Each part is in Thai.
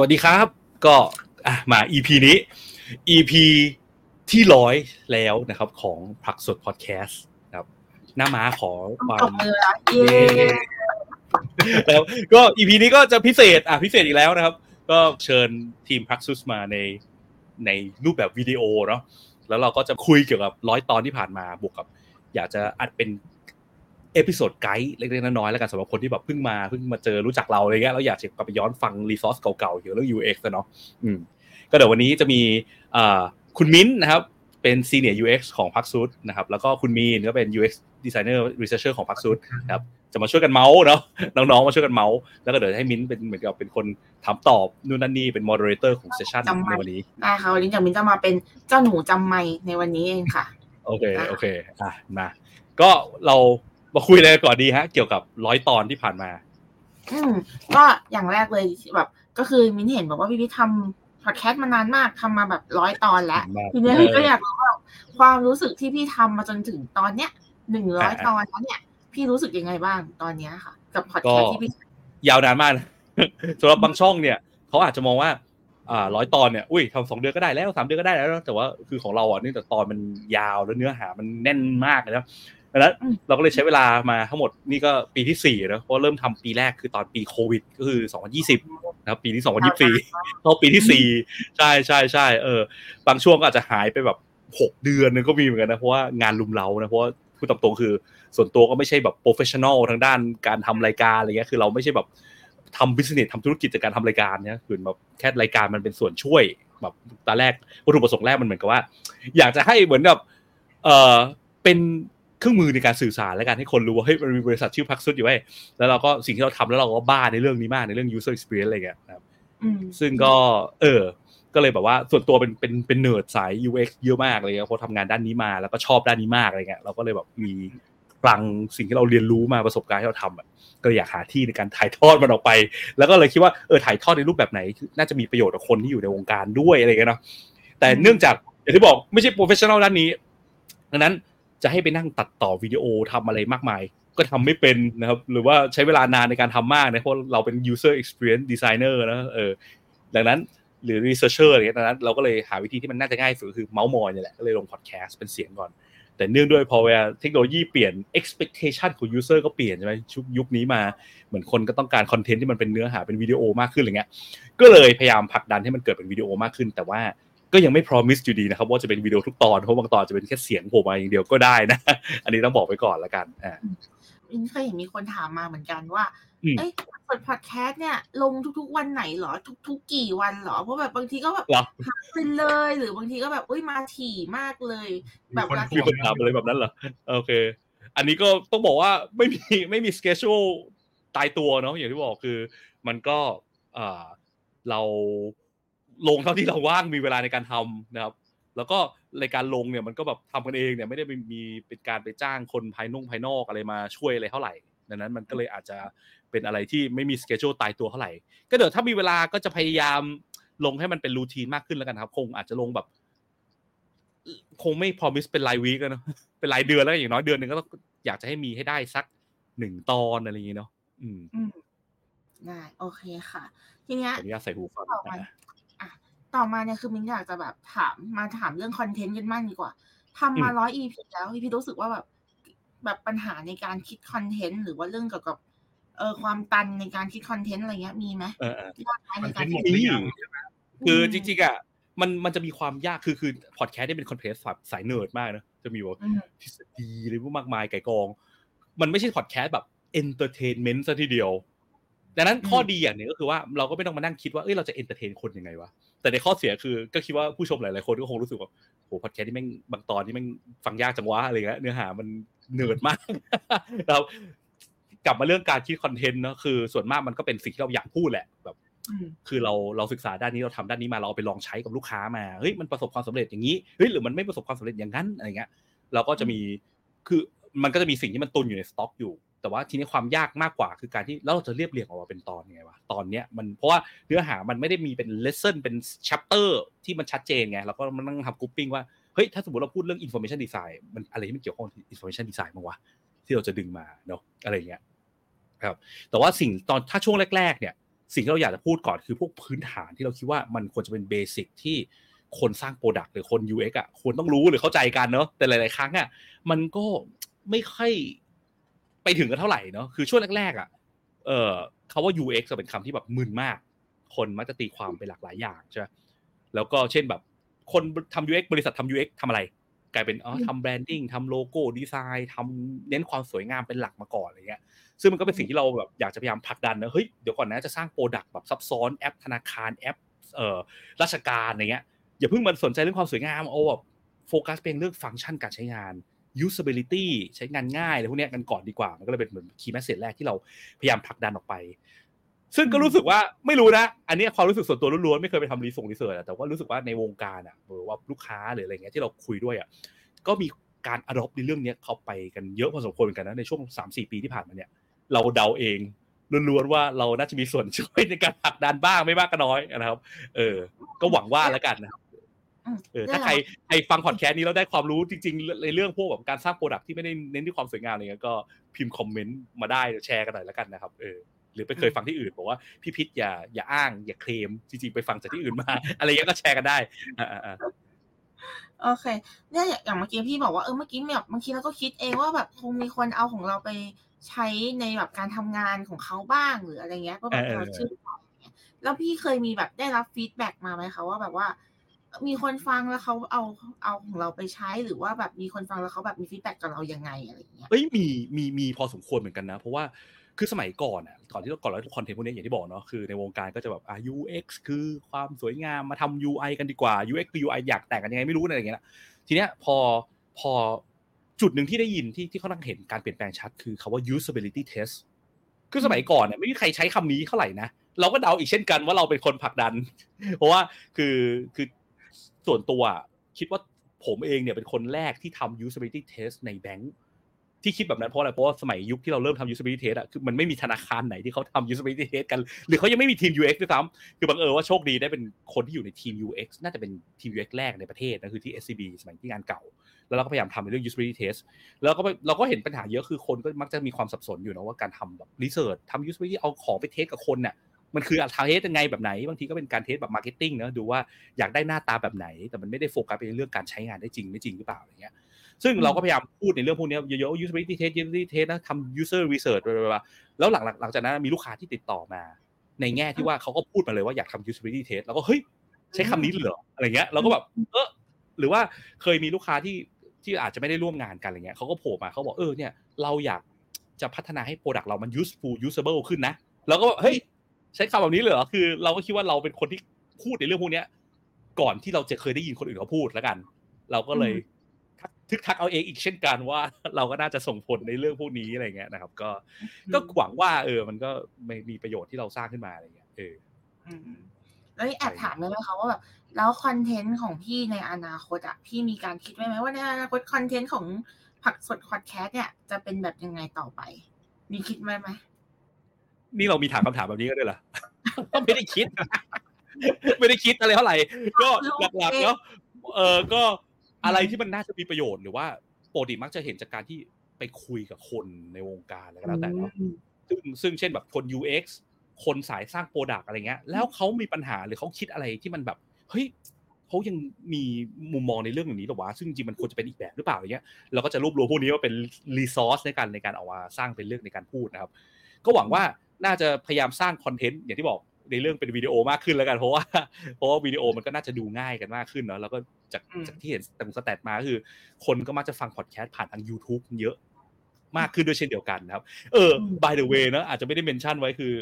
สวัสดีครับ ก็อะมา EP นี้ EP ที่ร้อยแล้วนะครับของพักสดพอดแคสต์ครับ หน้าม้าขอความตบมืออละเย้แล้วก็ EP นี้ก็จะพิเศษ อะพิเศษอีกแล้วนะครับ ก็เชิญทีมพักซุสมาในในรูปแบบวิดีโอเนาะแล้วเราก็จะคุยเกี่ยวกับร้อยตอนที่ผ่านมาบวกกับ อยากจะอัดเป็น episode guide เล็กๆน้อยๆแล้วกันสำหรับคนที่แบบเพิ่งมาเพิ่งมาเจอรู้จักเราอะไรเงี้ยแล้วอยากจะกลับไปย้อนฟัง resource เก่าๆเกี่ยวกับเรื่อง UX อะเนาะอืมก็เดี๋ยววันนี้จะมีอ่าคุณมิ้นท์นะครับเป็น Senior UX ของพักซูดนะครับแล้วก็คุณมีนก็เป็น UX Designer Researcher ของพักซูดนะครับจะมาช่วยกันเมาส์เนาะน้องๆมาช่วยกันเมาส์แล้วก็เดี๋ยวให้มิ้นท์เป็นเหมือนกับเป็นคนถามตอบนู่นนั่นนี่เป็น moderator ของเซสชันในวันนี้ได้ค่ะวันนี้จะมินจะมาเป็นเจ้าหนูจำไม่ในวันนี้เองค่ะ โอเคโอเคอะมาก็เรา มาคุยอะไรก่อนดีฮะ เกี่ยวกับร้อยตอนที่ผ่านมา อืมก็อย่างแรกเลยแบบ ก็คือมินเห็นบอกว่าพี่พี่ทำพอดแคสต์มานานมากทำมาแบบร้อยตอนแล้วมากทีเนี้ยเออก็อยากรู้ว่าความรู้สึกที่พี่ทำมาจนถึงตอนเนี้ยหนึ่งร้อยอ่าตอนแล้วเนี่ย พี่รู้สึกยังไงบ้างตอนเนี้ยค่ะ กับพอดแคสต์ที่พี่ยาวนานมากนะสำหรับบางช่องเนี่ยเขาอาจจะมองว่าอ่าร้อยตอนเนี่ยอุ้ยทำสองเดือนก็ได้แล้วสามเดือนก็ได้แล้วแต่ว่าคือของเราอะเนื่องจากตอนมันยาวแล้วเนื้อหามันแน่นมากเลยนะ ดังนั้นเราก็เลยใช้เวลามาทั้งหมดนี่ก็ปีที่สี่นะเพราะเริ่มทำปีแรกคือตอนปีโควิด ก็คือ2020นะครับปีนี้2024เข้าปีที่สี่ใช่ใช่ใช่เออบางช่วงก็อาจจะหายไปแบบหกเดือนนึงก็มีเหมือนกันนะเพราะว่างานรุมเร้านะเพราะว่าพูดตามตรงคือ ส่วนตัวก็ไม่ใช่แบบ professional ทางด้านการทำรายการอะไรเงี้ยคือเราไม่ใช่แบบทำ business ทำธุรกิจจากการทำรายการเนี่ยคือแบบแค่รายการมันเป็นส่วนช่วยแบบตอนแรกวัตถุประสงค์แรกมันเหมือนกับว่า อยากจะให้เหมือนกับเออเป็น เครื่องมือในการสื่อสารและการให้คนรู้ว่าเฮ้ยมันมีบริษัทชื่อพักซุดอยู่ไว้ยแล้วเราก็สิ่งที่เราทำแล้วเราก็บ้าในเรื่องนี้มากในเรื่อง user experience อะไรเงี้ยนะครับอืมซึ่งก็ เออ ก็เลยแบบว่าส่วนตัวเป็นเป็นเป็นเนิร์ดสาย UX เยอะมากเลยเพราะทำงานด้านนี้มาแล้วก็ชอบด้านนี้มากอะไรเงี้ยเราก็เลยแบบมีพลังสิ่งที่เราเรียนรู้มาประสบการณ์ที่เราทำอะก็เลยอยากหาที่ในการถ่ายทอดมันออกไป แล้วก็เลยคิดว่าเออถ่ายทอดในรูปแบบไหน น่าจะมีประโยชน์กับคนที่อยู่ในวงการด้วยอะไรเงี้ยเนาะแต่เนื่องจากอย่างที่บอกไม่ใช่ professional ด้านนี้ดังนั้น จะให้ไปนั่งตัดต่อวิดีโอทำอะไรมากมาย ก็ทำไม่เป็นนะครับหรือว่าใช้เวลานานในการทำมากนะเพราะเราเป็น user experience designer นะเออดังนั้นหรือ researcher อะไรเงี้ยดังนั้นเราก็เลยหาวิธีที่มันน่าจะง่ายสุดคือเมาส์มอยนี่แหละก็เลยลงพอดแคสต์เป็นเสียงก่อน แต่เนื่องด้วยพอเวลาเทคโนโลยีเปลี่ยน expectation ของ user ก็เปลี่ยนใช่ไหมชุกยุคนี้มาเหมือนคนก็ต้องการคอนเทนต์ที่มันเป็นเนื้อหาเป็นวิดีโอมากขึ้นอะไรเงี้ยก็เลยพยายามผลักดันให้มันเกิดเป็นวิดีโอมากขึ้น แต่ว่า ก็ยังไม่ promise อยู่ดีนะครับว่าจะเป็นวิดีโอทุกตอนเพราะบางตอนจะเป็นแค่เสียงโผล่มาอย่างเดียวก็ได้นะ อันนี้ต้องบอกไว้ก่อนละกันอ่ามินเคยเห็นมีคนถามมาเหมือนกันว่าอืมเอ้ยเปิดพอดแคสต์เนี่ยลงทุกๆวันไหนเหรอ ทุกๆกี่วันเหรอ เพราะแบบบางทีก็แบบเหรอหายไปเลย หรือบางทีก็แบบอุ้ยมาถี่มากเลย แบบมีคนว่ามีคนถามอะไรแบบนั้นเหรอโอเค อันนี้ก็ต้องบอกว่าไม่มีไม่มีสเกจ u ตายตัวเนาะอย่างที่บอกคือ มันก็อ่าเรา ลงเท่าที่เราว่างมีเวลาในการทำนะครับ แล้วก็รายการลงเนี่ยมันก็แบบทำกันเองเนี่ยไม่ได้มีมีเป็นการไปจ้างคนภายนงภายนอกอะไรมาช่วยอะไรเท่าไหร่ดังนั้นมันก็เลยอาจจะเป็นอะไรที่ไม่มีสเกจ u ตายตัวเท่าไหร่ก็เดี๋ยวถ้ามีเวลาก็จะพยายามลงให้มันเป็นรูทีนมากขึ้นแล้วกันครับ คงอาจจะลงแบบ คงไม่พอมิสเป็นรายวีกเนาะเป็นรายเดือนแล้วกันอย่างน้อยเดือนหนึ่งก็ต้องอยากจะให้มีให้ได้สักหนึ่งตอนอะไรอย่างงี้เนาะอืมอืมได้โอเคค่ะ ทีเนี้ยขออนุญาตใส่หูฟังต่อมานะ ต่อมาเนี่ยคือมินอยากจะแบบถามมาถามเรื่องคอนเทนต์กันบ้างดีกว่าทำมาร้อยอีพีแล้วพี่รู้สึกว่าแบบแบบปัญหาในการคิดคอนเทนต์หรือว่าเรื่องเกี่ยวกับเออความตันในการคิดคอนเทนต์อะไรเงี้ยมีไหมเออเออยากไหมมัในนการเป็นหมคิดดหรือยังคือจริงๆอะมันมันจะมีความยากคือคือพอดแคสต์ได้เป็นคอนเทนต์สายเนิร์ดมากนะจะมีแบบอืมทฤษฎีอะไรพวกมากมายก่ายกอง มันไม่ใช่พอดแคสต์แบบ entertainment ซะทีเดียวดังนั้นข้อดีอย่างหนึ่งก็คือว่าเราก็ไม่ต้องมานั่งคิดว่าเอ้ยเราจะ entertain คนยังไงวะ แต่ในข้อเสียคือก็คิดว่าผู้ชมหลาย ๆ คนก็คงรู้สึกว่าโหพอดแคสต์ที่แม่งบางตอนที่แม่งฟังยากจังวะอะไรเงี้ยเนื้อหามันเนิร์ดมากเรากลับมาเรื่องการคิดคอนเทนต์เนาะคือส่วนมากมันก็เป็นสิ่งที่เราอยากพูดแหละแบบอืมคือเราเราศึกษาด้านนี้เราทำด้านนี้มาเราเอาไปลองใช้กับลูกค้ามาเฮ้ยมันประสบความสำเร็จอย่างนี้เฮ้ยหรือมันไม่ประสบความสำเร็จอย่างนั้นอะไรเงี้ยเราก็จะมีคือมันก็จะมีสิ่งที่มันตุนอยู่ในสต็อกอยู่ แต่ว่าทีนี้ความยากมากกว่าคือการที่แล้วเราจะเรียบเรียงออกมาเป็นตอนไงวะตอนเนี้ยมันเพราะว่าเนื้อหามันไม่ได้มีเป็น lesson เป็น chapter ที่มันชัดเจนไงเราก็มันต้องทำ grouping ว่าเฮ้ยถ้าสมมติเราพูดเรื่อง information design มันอะไรที่มันเกี่ยวข้องกับ information design บ้างวะที่เราจะดึงมาเนาะอะไรเงี้ยครับแต่ว่าสิ่งตอนถ้าช่วงแรก ๆ เนี่ย สิ่งที่เราอยากจะพูดก่อนคือพวกพื้นฐานที่เราคิดว่ามันควรจะเป็นเบสิกที่คนสร้าง product หรือคน UX อะควรต้องรู้หรือเข้าใจกันเนาะแต่หลาย ๆ ครั้งอะมันก็ไม่ค่อย ไปถึงกันเท่าไหร่เนาะคือช่วงแรกๆอะเออคำว่า UX จะเป็นคำที่แบบมึนมาก คนมักจะตีความไปหลากหลายอย่างใช่ไหมแล้วก็เช่นแบบ คนทำ UX บริษัททำ UX ทำอะไร กลายเป็นอ๋อทำ branding ทำ logo design ทำเน้นความสวยงามเป็นหลักมาก่อนอะไรเงี้ย ซึ่งมันก็เป็นสิ่งที่เราแบบอยากจะพยายามผลักดันนะเฮ้ยเดี๋ยวก่อนนะจะสร้าง product แบบซับซ้อนแอปธนาคารแอปเอ่อราชการอะไรเงี้ยอย่าเพิ่งมันสนใจเรื่องความสวยงามเอาแบบโฟกัสเป็นเรื่องฟังก์ชันการใช้งาน usability ใช้งานง่ายอะไรพวกนี้กันก่อนดีกว่า มันก็เลยเป็นเหมือน key message แรกที่เราพยายามผลักดันออกไป ซึ่งก็รู้สึกว่าไม่รู้นะ อันนี้ความรู้สึกส่วนตัวล้วนๆ ไม่เคยไปทำรีส่ง research แต่ว่ารู้สึกว่าในวงการอะหรือว่าลูกค้าหรืออะไรเงี้ยที่เราคุยด้วยอะก็มีการ adopt ในเรื่องนี้เข้าไปกันเยอะพอสมควรเหมือนกันนะในช่วง 3-4 ปีที่ผ่านมาเนี่ย เราเดาเองล้วนๆว่าเราน่าจะมีส่วนช่วยในการผลักดันบ้างไม่มากก็น้อยนะครับ เออ ก็หวังว่าแล้วกันนะครับ เออถ้าใครใครฟังพอดแคสต์นี้แล้วได้ความรู้จริงๆในเรื่องพวกแบบการสร้าง product ที่ไม่ได้เน้นที่ความสวยงามอะไรเงี้ยก็พิมพ์คอมเมนต์มาได้แชร์กันหน่อยแล้วกันนะครับเออหรือไปเคยฟังที่อื่นบอกว่าพี่พิษอย่าอย่าอ้างอย่าเคลมจริงๆไปฟังจากที่อื่นมา อะไรเงี้ยก็แชร์กันได้อ่าโอเคเนี่ยอย่างเมื่อกี้พี่บอกว่าเออเมื่อกี้แบบบางทีเราก็คิดเองว่าแบบคงมีคนเอาของเราไปใช้ในแบบการทำงานของเขาบ้างหรืออะไรเงี้ยก็แบบเราชื่นชอบแล้วพี่เคยมีแบบได้รับฟีดแบ็กมาไหมคะว่าแบบว่า มีคนฟังแล้วเขาเอาเอาของเราไปใช้หรือว่าแบบมีคนฟังแล้วเขาแบบมี feedback กับเรายังไงอะไรเงี้ยเอ้ยมีมีมีพอสมควรเหมือนกันนะ เพราะว่าคือสมัยก่อนอะก่อนที่ก่อนเราคอนเทนต์พวกนี้อย่างที่บอกเนาะคือในวงการก็จะแบบอ่า UX คือความสวยงามมาทำ UI กันดีกว่า UX คือ UI อยากแต่งกันยังไงไม่รู้อะไรอย่างเงี้ยทีเนี้ยพอพอจุดหนึ่งที่ได้ยินที่ที่เขาตั้งเห็นการเปลี่ยนแปลงชัดคือคำว่า usability test คือสมัยก่อนเนี่ยไม่มีใครใช้คำนี้เท่าไหร่นะเราก็เดาอีกเช่นกันว่าเราเป็นคนผลักดัน เพราะว่าคือคือ ส่วนตัวคิดว่าผมเองเนี่ยเป็นคนแรกที่ทำ usability test ในแบงค์ที่คิดแบบนั้นเพราะอะไรเพราะว่าสมัยยุคที่เราเริ่มทำ usability test อะคือมันไม่มีธนาคารไหนที่เขาทำ usability test กัน หรือเขายังไม่มีทีม UX ด้วยซ้ำคือบังเอิญว่าโชคดีได้เป็นคนที่อยู่ในทีม UX น่าจะเป็นทีม UX แรกในประเทศนะคือที่ SCB สมัยที่งานเก่า แล้วเราก็พยายามทำในเรื่อง usability test แล้วก็เราก็เห็นปัญหาเยอะคือคนก็มักจะมีความสับสนอยู่นะว่าการทำแบบ research ทำ usability เอาของไปเทสกับคนเนี่ย มันคือทาเทสยังไงแบบไหน บางทีก็เป็นการ test แบบ marketing นะดูว่าอยากได้หน้าตาแบบไหน แต่มันไม่ได้โฟกัสไปในเรื่องการใช้งานได้จริงไม่จริงหรือเปล่าอะไรเงี้ยซึ่งเราก็พยายามพูดในเรื่องพวกนี้เยอะๆ usability test usability test นะทำ user research แล้วหลังหลังจากนั้นมีลูกค้าที่ติดต่อมา ในแง่ที่ว่าเขาก็พูดมาเลยว่าอยากทำ usability test แล้วก็เฮ้ยใช้คำนี้เหรออะไรเงี้ยเราก็แบบเออหรือว่าเคยมีลูกค้าที่ที่อาจจะไม่ได้ร่วมงานกันอะไรเงี้ยเขาก็โผล่มาเขาบอกเออเนี่ยเราอยากจะพัฒนาให้โปรดักต์เรามัน useful usable ขึ้นนะ แล้วก็เฮ้ย ใช้คำแบบนี้เลยเหรอคือ เราก็คิดว่าเราเป็นคนที่พูดในเรื่องพวกนี้ก่อนที่เราจะเคยได้ยินคนอื่นเขาพูดแล้วกัน เราก็เลยทึกทักเอาเองอีกเช่นกันว่า เราก็น่าจะส่งผลในเรื่องพวกนี้อะไรเงี้ยนะครับ ก็ก็หวังว่า เออ มันก็ไม่มีประโยชน์ที่เราสร้างขึ้นมาอะไรเงี้ยเออแล้วแอบถามได้ไหมคะว่าแบบแล้วคอนเทนต์ของพี่ในอนาคตอะพี่มีการคิดไว้ไหมว่าในอนาคตคอนเทนต์ของผักสดคอดแคสเนี่ยจะเป็นแบบยังไงต่อไป มีคิดไว้ไหม นี่เรามีถามคำถามแบบนี้ก็ได้เหรอไม่ได้คิด ไม่ได้คิดอะไรเท่าไหร่ ก็หลักๆเนาะเออก็อะไรที่มันน่าจะมีประโยชน์หรือว่าปกติมักจะเห็นจากการที่ไปคุยกับคนในวงการอะไรก็แล้วแต่เนาะซึ่งซึ่งเช่นแบบคน UX คนสายสร้างโปรดักอะไรเงี้ย แล้วเขามีปัญหาหรือเขาคิดอะไรที่มันแบบเฮ้ยเขายังมีมุมมองในเรื่องอย่างนี้หรอวะซึ่งจริงมันควรจะเป็นอีกแบบหรือเปล่าอย่างเงี้ยเราก็จะรวบรวมพวกนี้ว่าเป็น resource ในการในการเอามาสร้างเป็นเรื่องในการพูดนะครับ ก็หวังว่า น่าจะพยายามสร้างคอนเทนต์อย่างที่บอกในเรื่องเป็นวิดีโอมากขึ้นแล้วกันเพราะว่าเพราะว่าวิดีโอมันก็น่าจะดูง่ายกันมากขึ้นเนาะแล้วก็จากจากที่เห็นแต่ stat มาคือ คนก็มักจะฟังพอดแคสต์ผ่านทาง YouTube เยอะมากขึ้นด้วยเช่นเดียวกันนะครับ เออ by the way นะอาจจะไม่ได้ mention ไว้คือ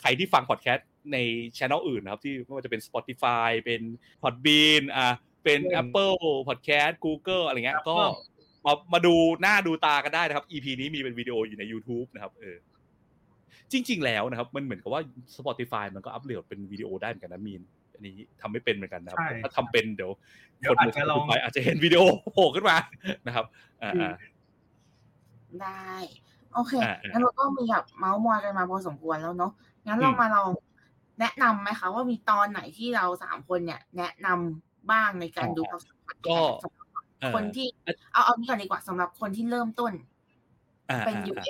ใครที่ฟังพอดแคสต์ในช่องอื่นนะครับ ที่ไม่ว่าจะเป็น Spotify เป็น Podbean อะเป็น Apple Podcast Google อะไรเงี้ยก็มามาดูหน้าดูตากันได้นะครับ EP นี้มีเป็นวิดีโออยู่ใน YouTube นะครับเออ จริง ๆ แล้วนะครับ มันเหมือนกับว่า Spotify มันก็อัปโหลดเป็นวิดีโอได้เหมือนกันนะมีนอันนี้ทำไม่เป็นเหมือนกันนะครับถ้าทำเป็นเดี๋ยวคนดู Spotify อาจจะเห็นวิดีโอโผล่ขึ้นมานะครับอ่าได้ โอเคงั้นเราก็มีแบบเมาส์มอยกันมาพอสมควรแล้วเนาะงั้นเรามาลองแนะนำไหมคะว่ามีตอนไหนที่เราสามคนเนี่ย แนะนำบ้างในการดูก็คนที่เอาเอานี้ก่อนดีกว่าสำหรับคนที่เริ่มต้น เป็นยูเอ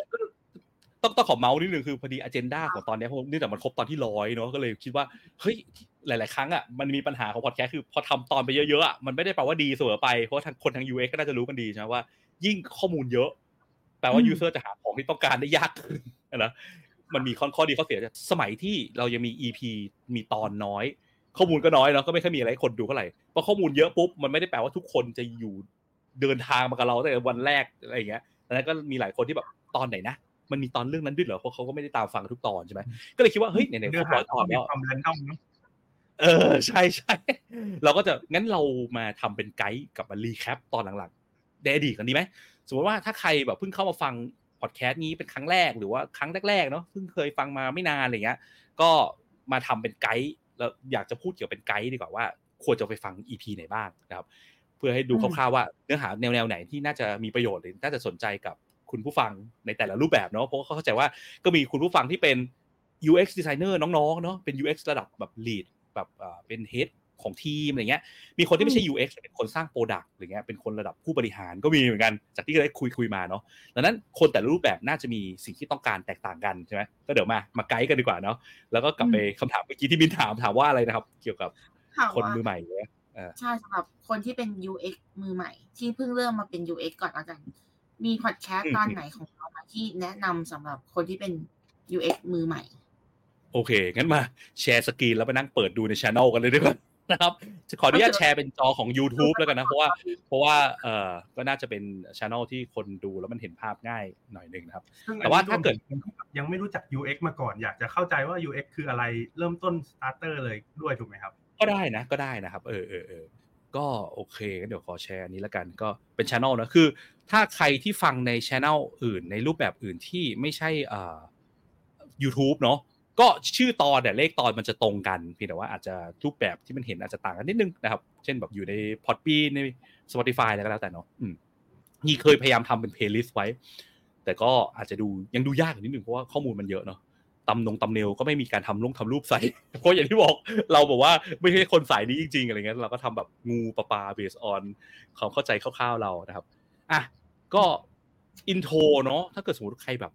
ต้องต้องขอเมาส์นิดนึงคือพอดีอเจนดาของตอนนี้เนื่องจากมันครบตอนที่ร้อยเนาะก็เลยคิดว่าเฮ้ยหลาย ๆ ครั้งอะมันมีปัญหาของพอดแคสต์คือพอทำตอนไปเยอะ ๆอะมันไม่ได้แปลว่าดีเสมอไปเพราะทางคนทาง UX ก็น่าจะรู้กันดีใช่ไหมว่ายิ่งข้อมูลเยอะแปลว่ายูเซอร์จะหาของที่ต้องการได้ยากขึ้นนะมันมีข้อข้อดีข้อเสียสมัยที่เรายังมี EP มีตอนน้อย ข้อมูลก็น้อยเนาะก็ไม่ค่อยมีอะไรคนดูเท่าไหร่พอข้อมูลเยอะปุ๊บมันไม่ได้แปลว่าทุกคนจะอยู่เดินทางมากับเราตั้งแต่วันแรกอะไรอย่างเงี้ยแล้วก็มีหลายคนที่แบบตอนไหนนะ มันมีตอนเรื่องนั้นด้วยเหรอเพราะเขาก็ไม่ได้ตามฟังทุกตอนใช่ไหมก็เลยคิดว่าเฮ้ยไหนๆครบร้อยตอนแล้วความแรนดอมเนาะเออใช่ใช่เราก็จะงั้นเรามาทำเป็นไกด์กับมา recap ตอนหลังๆในอดีตกันดีไหมสมมติว่าถ้าใครแบบเพิ่งเข้ามาฟังพอดแคสต์นี้เป็นครั้งแรกหรือว่าครั้งแรกๆเนาะเพิ่งเคยฟังมาไม่นานอะไรเงี้ย ก็มาทำเป็นไกด์แล้วอยากจะพูดเกี่ยวเป็นไกด์ดีกว่าว่าควรจะไปฟัง EP ไหนบ้างนะครับ เพื่อให้ดูคร่าวๆว่าเนื้อหาแนวๆไหนที่น่าจะมีประโยชน์หรือน่าจะสนใจกับ คุณผู้ฟังในแต่ละรูปแบบเนาะเพราะเขาเข้าใจว่าก็มีคุณผู้ฟังที่เป็น UX designer น้องๆเนาะเป็น UX ระดับแบบ lead แบบเป็น head ของทีมอะไรเงี้ย มีคนที่ไม่ใช่ UX เป็นคนสร้างโปรดักต์อะไรเงี้ย เป็นคนระดับผู้บริหารก็มีเหมือนกัน จากที่ได้คุยคุยมาเนาะ ดังนั้นคนแต่ละรูปแบบน่าจะมีสิ่งที่ต้องการแตกต่างกันใช่ไหมก็เดี๋ยวมา มาไกด์กันดีกว่าเนาะ แล้วก็กลับไปคำถามเมื่อกี้ที่มินถามถามว่าอะไรนะครับ เกี่ยวกับคนมือใหม่เนี่ยใช่สำหรับคนที่เป็น UX มือใหม่ ที่เพิ่งเริ่มมาเป็น UX ก่อนแล้วกัน มีพอดแคสต์ตอนไหนของเราที่แนะนำสำหรับคนที่เป็น UX มือใหม่ โอเค งั้นมาแชร์สกรีนแล้วไปนั่งเปิดดูในช anel กันเลยดีกว่านะครับจะขออนุญาตแชร์เป็นจอของ YouTube แล้วกันนะ เพราะว่าเพราะว่าเอ่อก็น่าจะเป็นช anel ที่คนดูแล้วมันเห็นภาพง่ายหน่อยหนึ่งนะครับ แต่ว่าถ้าเกิดยังไม่รู้จัก UX มาก่อน อยากจะเข้าใจว่า UX คืออะไรเริ่มต้น starter เลยด้วยถูกไหมครับ ก็ได้นะก็ได้นะครับ เออเออเออก็โอเคก็เดี๋ยวขอแชร์อันนี้แล้วกันก็เป็นช anel นะคือ ถ้าใครที่ฟังในช anel อื่นในรูปแบบอื่นที่ไม่ใช่อ่า YouTube เนาะก็ชื่อตอนเนี่ยเลขตอนมันจะตรงกันเพียงแต่ว่าอาจจะรูปแบบที่มันเห็นอาจจะต่างกันนิดนึงนะครับ เช่นแบบอยู่ใน Podbean ใน Spotify อะไรก็แล้วแต่เนาะอืมนี่เคยพยายามทำเป็นเพลย์ลิสต์ไว้ แต่ก็อาจจะดูยังดูยากนิดนึงเพราะว่าข้อมูลมันเยอะเนาะทำนง thumbnail ก็ไม่มีการทำลงทำรูปใส่เพราะอย่างที่บอกเราบอกว่าไม่ใช่คนสายนี้จริงๆอะไรเงี้ยเราก็ทำแบบงูๆปลาๆ base on ความเข้าใจคร่าวๆเรานะครับอะ ก็ intro เนาะถ้าเกิดสมมติใครแบบ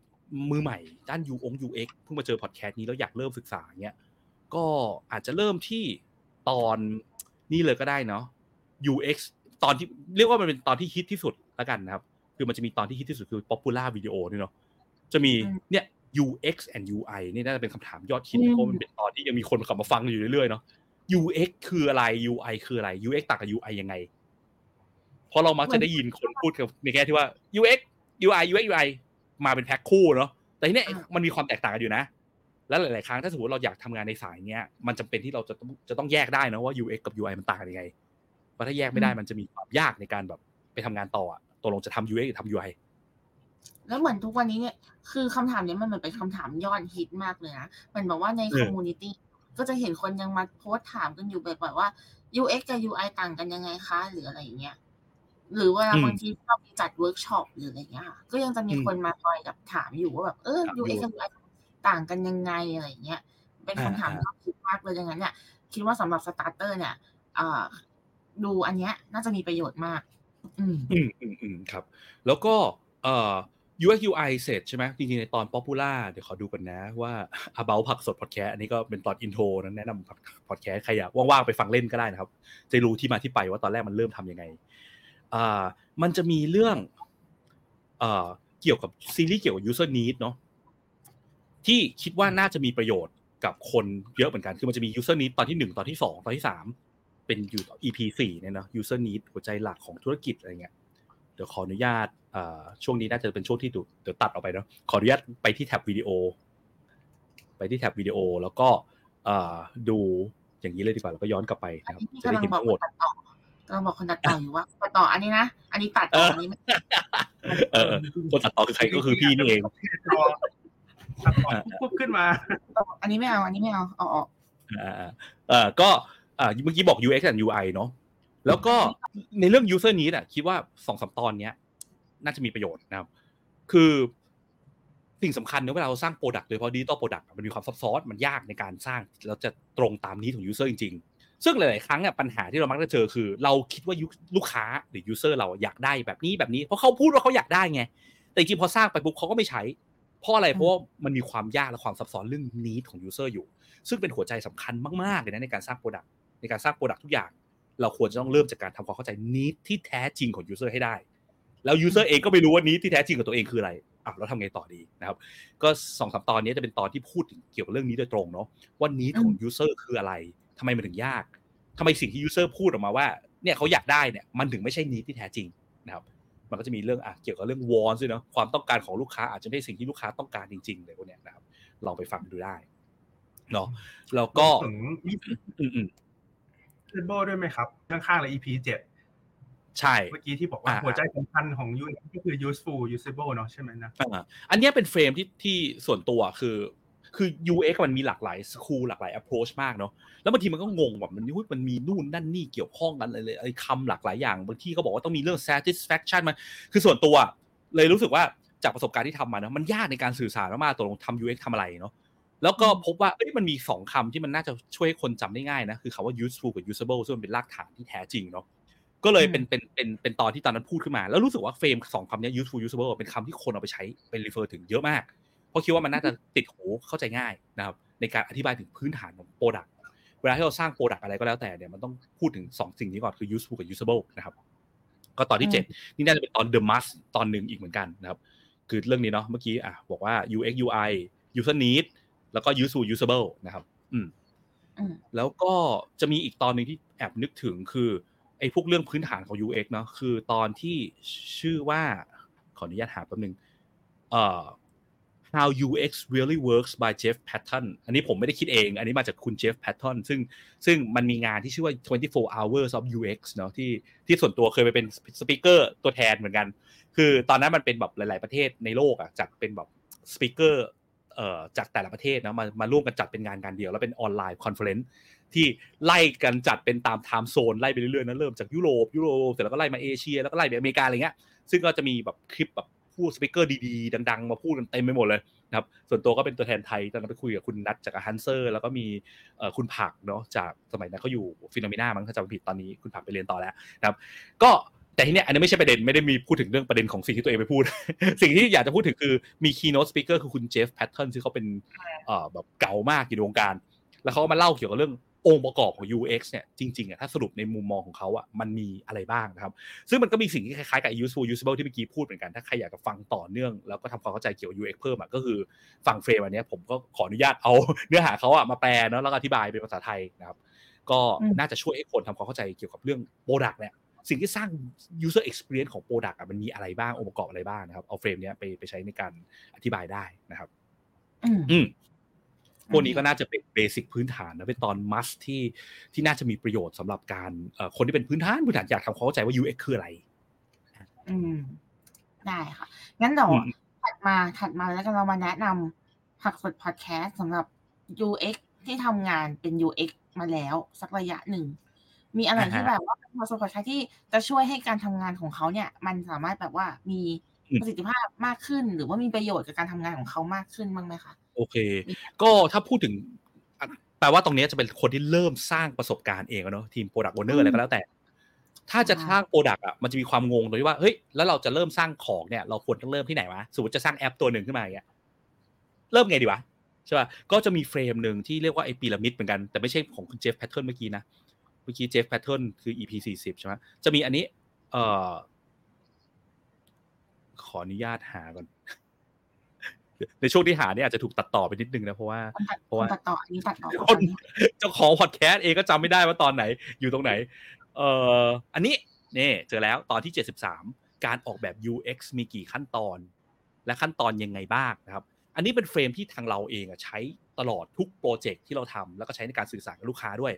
มือใหม่ด้าน ของ UX เพิ่งมาเจอพอดแคสต์นี้แล้วอยากเริ่มศึกษาเงี้ยก็อาจจะเริ่มที่ตอนนี่เลยก็ได้เนาะ UX ตอนที่เรียกว่ามันเป็นตอนที่ฮิตที่สุดแล้วกันนะครับ คือมันจะมีตอนที่ฮิตที่สุดคือ popular video นี่เนาะจะมีเนี่ย UX and UI นี่น่าจะเป็นคำถามยอดฮิตเพราะมันเป็นตอนที่ยังมีคนกลับมาฟังอยู่เรื่อยๆเนาะ UX คืออะไร UI คืออะไร UX ต่างกับ UI ยังไง เพราะเรามักจะได้ยินคนพูดกับในแง่ที่ว่า UX UI UX UI มาเป็นแพ็คคู่เนาะแต่ทีเนี้ยมันมีความแตกต่างกันอยู่นะ แล้วหลาย ๆ ครั้งถ้าสมมติเราอยากทำงานในสายเนี้ยมันจำเป็นที่เราจะต้องจะต้องแยกได้นะว่า UX กับ UI มันต่างกันยังไงเพราะถ้าแยกไม่ได้มันจะมีความยากในการแบบไปทำงานต่ออะตกลงจะทำ UX หรือทำ UI แล้วเหมือนทุกวันนี้เนี่ย คือคำถามเนี้ยมันเหมือนเป็นคำถามยอดฮิตมากเลยนะมันบอกว่าใน community ก็จะเห็นคนยังมาโพสต์ถามกันอยู่บ่อยๆว่า UX กับ UI ต่างกันยังไงคะ หรืออะไรอย่างเงี้ย หรือว่าบางทีเราไปจัดเวิร์กช็อปหรืออะไรเงี้ยค่ะก็ยังจะมีคนมาคอยแบบถามอยู่ว่าแบบเออ UX กับ UI ต่างกันยังไงอะไรเงี้ยเป็นคำถามยอดฮิตมากเลยดังนั้นเนี่ยคิดว่าสำหรับ starter เนี่ยดูอันเนี้ยน่าจะมีประโยชน์มาก อืมอืมอืมอืมครับ แล้วก็เอ่อ UX UI เสร็จใช่ไหมจริงๆ ในตอน Popular เดี๋ยวขอดูกันนะว่า About ผักสดพอดแคสต์อันนี้ก็เป็นตอน intro นั้นแนะนำพอดแคสต์ใครอยากว่างๆ ไปฟังเล่นก็ได้นะครับ จะรู้ที่มาที่ไปว่าตอนแรกมันเริ่มทำยังไงอ่า มันจะมีเรื่องเอ่อเกี่ยวกับซีรีส์เกี่ยวกับ user need เนาะที่คิดว่าน่าจะมีประโยชน์กับคนเยอะเหมือนกัน คือมันจะมี user need ตอนที่หนึ่งตอนที่สองตอนที่สามเป็นอยู่ EP สี่เนี่ยเนาะ user need หัวใจหลักของธุรกิจอะไรเงี้ยเดี๋ยวขออนุญาตช่วงนี้น่าจะเป็นช่วงที่ดูเดี๋ยวตัดออกไปเนาะขออนุญาตไปที่แท็บวิดีโอ ไปที่แท็บวิดีโอแล้วก็ดูอย่างนี้เลยดีกว่าแล้วก็ย้อนกลับไปนะครับจะได้เห็นทั้งหมด กำลังบอกคนตัดต่ออยู่ว่าตัดต่ออันนี้นะ อันนี้ตัดต่ออันนี้ไม่เออคนตัดต่อคือใครก็คือพี่นี่เองตัดต่อปุ๊บขึ้นมา อันนี้ไม่เอา อันนี้ไม่เอาเอาออกอ่าเออก็อ่าเมื่อกี้บอก UX and UI เนาะแล้วก็ในเรื่อง user need อะคิดว่าสองสามตอนเนี้ย น่าจะมีประโยชน์นะครับ คือสิ่งสำคัญเนอะเวลาเราสร้างโปรดักต์โดยเฉพาะดิจิตอลโปรดักต์มันมีความซับซ้อนมันยากในการสร้างแล้วจะตรงตาม need ของ user จริงๆ ซึ่งหลาย ๆ ครั้งอะปัญหาที่เรามักจะเจอคือ เราคิดว่าลูกค้าหรือ user เราอยากได้แบบนี้แบบนี้เพราะเขาพูดว่าเขาอยากได้ไง แต่จริงพอสร้างไปปุ๊บเขาก็ไม่ใช้เพราะอะไรเพราะว่ามันมีความยากและความซับซ้อนเรื่อง need ของ user อยู่ ซึ่งเป็นหัวใจสำคัญมาก ๆ เลยนะในการสร้างโปรดักต์ในการสร้างโปรดักต์ทุกอย่าง เราควรจะต้องเริ่มจากการทำความเข้าใจ need ที่แท้จริงของ user ให้ได้ แล้ว user เองก็ไม่รู้ว่า need ที่แท้จริงของตัวเองคืออะไรอะแล้วทำไงต่อดีนะครับ ก็สองสามตอนนี้จะเป็นตอนที่พูดถึงเกี่ยวกับเรื่องนี้โดยตรงเนาะว่า need ของ user คืออะไร ทำไมมันถึงยากทำไมสิ่งที่ user พูดออกมาว่าเนี่ยเขาอยากได้เนี่ยมันถึงไม่ใช่ need ที่แท้จริงนะครับมันก็จะมีเรื่องอะเกี่ยวกับเรื่อง want ด้วยเนาะความต้องการของลูกค้าอาจจะไม่ใช่สิ่งที่ลูกค้าต้องการจริงๆเลยพวกเนี้ยนะครับลองไปฟังดูได้เนาะแล้วก็ถึงอืมอืม usable ด้วยไหมครับข้างๆเลย EP เจ็ดใช่ เมื่อกี้ที่บอกว่าอ่าหัวใจสำคัญของ UX ก็คือ useful usable เนาะใช่ไหมนะอ่าอันเนี้ยเป็น frame ที่ที่ส่วนตัวคือ คือ UX มันมีหลากหลาย school หลากหลาย approach มากเนาะแล้วบางทีมันก็งงแบบมันอุ๊ยมันมีนู่นนั่นนี่เกี่ยวข้องกันอะไรเลยไอ้คำหลากหลายอย่าง บางที่เขาบอกว่าต้องมีเรื่อง satisfaction มาคือส่วนตัวเลยรู้สึกว่าจากประสบการณ์ที่ทำมาเนาะมันยากในการสื่อสารมากๆตกลงทำ UX ทำอะไรเนาะแล้วก็พบว่าเอ้ยมันมีสองคำที่มันน่าจะช่วยให้คนจำได้ง่ายนะคือคำว่า useful กับ usable ซึ่งมันเป็นรากฐานที่แท้จริงเนาะก็เลยเป็นเป็นเป็นเป็นตอนที่ตอนนั้นพูดขึ้นมา แล้วรู้สึกว่า frame สองคำเนี้ย useful usable เป็นคำที่คนเอาไปใช้เป็น refer ถึงเยอะมากเพ ราะคิดว่ามันน่าจะติดหูเข้าใจง่ายนะครับในการอธิบายถึงพื้นฐานของโปรดักต์เวลาที่เราสร้างโปรดักต์อะไรก็แล้วแต่เนี่ยมันต้องพูดถึงสองสิ่งนี้ก่อนคือ useful กับ usable นะครับก็ตอนที่อืมเจ็ดนี่น่าจะเป็นตอน the must ตอนหนึ่งอีกเหมือนกันนะครับคือเรื่องนี้เนาะเมื่อกี้อะบอกว่า UX UI user need แล้วก็ useful usable นะครับ อืมอืมแล้วก็จะมีอีกตอนหนึ่งที่แอบนึกถึงคือไอ้พวกเรื่องพื้นฐานของ UX เนาะคือตอนที่ชื่อว่าขออนุญาตหาแป๊บนึงเอ่อ How UX really works by Jeff Patton อันนี้ผมไม่ได้คิดเอง อันนี้มาจากคุณ Jeff Patton ซึ่งซึ่งมันมีงานที่ชื่อว่า 24 hours of UX เนาะที่ที่ส่วนตัวเคยไปเป็น speaker ตัวแทนเหมือนกัน คือตอนนั้นมันเป็นแบบหลาย ๆประเทศในโลกอะจัดเป็นแบบ speaker เอ่อจากแต่ละประเทศนะมามาร่วมกันจัดเป็นงานการเดียว แล้วเป็นออนไลน์ conference ที่ไล่กันจัดเป็นตาม timezone ไล่ไปเรื่อยๆนะเริ่มจากยุโรปยุโรปเสร็จแล้วก็ไล่มาเอเชียแล้วก็ไล่ไปอเมริกาอะไรเงี้ยซึ่งก็จะมีแบบคลิปแบบ ผู้ speaker ดีๆ ดัง ๆ มาพูดกันเต็มไปหมดเลยนะครับส่วนตัวก็เป็นตัวแทนไทยตอนนั้นไปคุยกับคุณนัทจากฮันเซอร์แล้วก็มีคุณผักเนาะจากสมัยนั้นเขาอยู่ Finnomena มั้งถ้าจำไม่ผิดตอนนี้คุณผักไปเรียนต่อแล้วนะครับก็แต่ที่เนี้ยอันนี้ไม่ใช่ประเด็นไม่ได้มีพูดถึงเรื่องประเด็นของสิ่งที่ตัวเองไปพูด สิ่งที่อยากจะพูดถึงคือมี keynote speaker คือคุณ Jeff Patton ซึ่งเขาเป็นแบบเก๋ามากอยู่ในวงการ แล้วเขาก็มาเล่าเกี่ยวกับเรื่อง องค์ประกอบของ UX เนี่ยจริงๆอะถ้าสรุปในมุมมองของเขาอะมันมีอะไรบ้างนะครับ ซึ่งมันก็มีสิ่งที่คล้ายๆกับ useful usable ที่เมื่อกี้พูดเหมือนกัน ถ้าใครอยากจะฟังต่อเนื่อง แล้วก็ทำความเข้าใจเกี่ยวกับ UX เพิ่มอะก็คือฟังเฟรมอันเนี้ยผมก็ขออนุญาตเอาเนื้อหาเขาอะมาแปลเนาะแล้วก็อธิบายเป็นภาษาไทยนะครับ ก็น่าจะช่วยให้คนทำความเข้าใจเกี่ยวกับเรื่อง Product เนี่ยสิ่งที่สร้าง user experience ของ Product อะมันมีอะไรบ้างองค์ประกอบอะไรบ้างนะครับเอาเฟรมเนี้ยไปไปใช้ในการอธิบายได้นะครับ อืมอืม พวกนี้ก็น่าจะเป็นเบสิกพื้นฐานนะเป็นตอน must ที่ที่น่าจะมีประโยชน์สำหรับการเอ่อคนที่เป็นพื้นฐานพื้นฐานอยากทำความเข้าใจว่า UX คืออะไร อืม ได้ค่ะ งั้นเดี๋ยวอืมถัดมาถัดมาแล้วกันเรามาแนะนำผักสดพอดแคสต์สำหรับ UX ที่ทำงานเป็น UX มาแล้วสักระยะหนึ่ง มีอะไรอ่าฮะที่แบบว่าเป็นผักสดพอดแคสต์ที่จะช่วยให้การทำงานของเขาเนี่ย มันสามารถแบบว่ามีอืมประสิทธิภาพมากขึ้น หรือว่ามีประโยชน์กับการทำงานของเขามากขึ้นบ้างไหมคะ โอเค ก็ถ้าพูดถึงอะแปลว่าตรงนี้จะเป็นคนที่เริ่มสร้างประสบการณ์เองอะเนาะทีม Product Owner อะไรก็แล้วแต่ ถ้าจะสร้าง Product อะมันจะมีความงงตรงที่ว่าเฮ้ยแล้วเราจะเริ่มสร้างของเนี่ย เราควรต้องเริ่มที่ไหนวะสมมติจะสร้างแอปตัวหนึ่งขึ้นมาอย่างเงี้ยเริ่มไงดีวะใช่ป่ะก็จะมี frame หนึ่งที่เรียกว่าไอ้พีระมิดเหมือนกันแต่ไม่ใช่ของคุณ Jeff Patton เมื่อกี้นะเมื่อกี้ Jeff Patton คือ EP สี่สิบใช่ไหมจะมีอันนี้ เอ่อขออนุญาตหาก่อน ในช่วงที่หาเนี่ยอาจจะถูกตัดต่อไปนิดนึงนะเพราะว่าคนตัดเพราะว่าคนตัดต่ออันนี้ตัดต่อคนเจ้าของพอดแคสต์เองก็จำไม่ได้ว่าตอนไหนอยู่ตรงไหน เอ่ออันนี้นี่เจอแล้วตอนที่ 73 การออกแบบ UX มีกี่ขั้นตอน และขั้นตอนยังไงบ้างนะครับ อันนี้เป็น frame ที่ทางเราเองอะใช้ตลอดทุกโปรเจกต์ที่เราทำแล้วก็ใช้ในการสื่อสารกับลูกค้าด้วย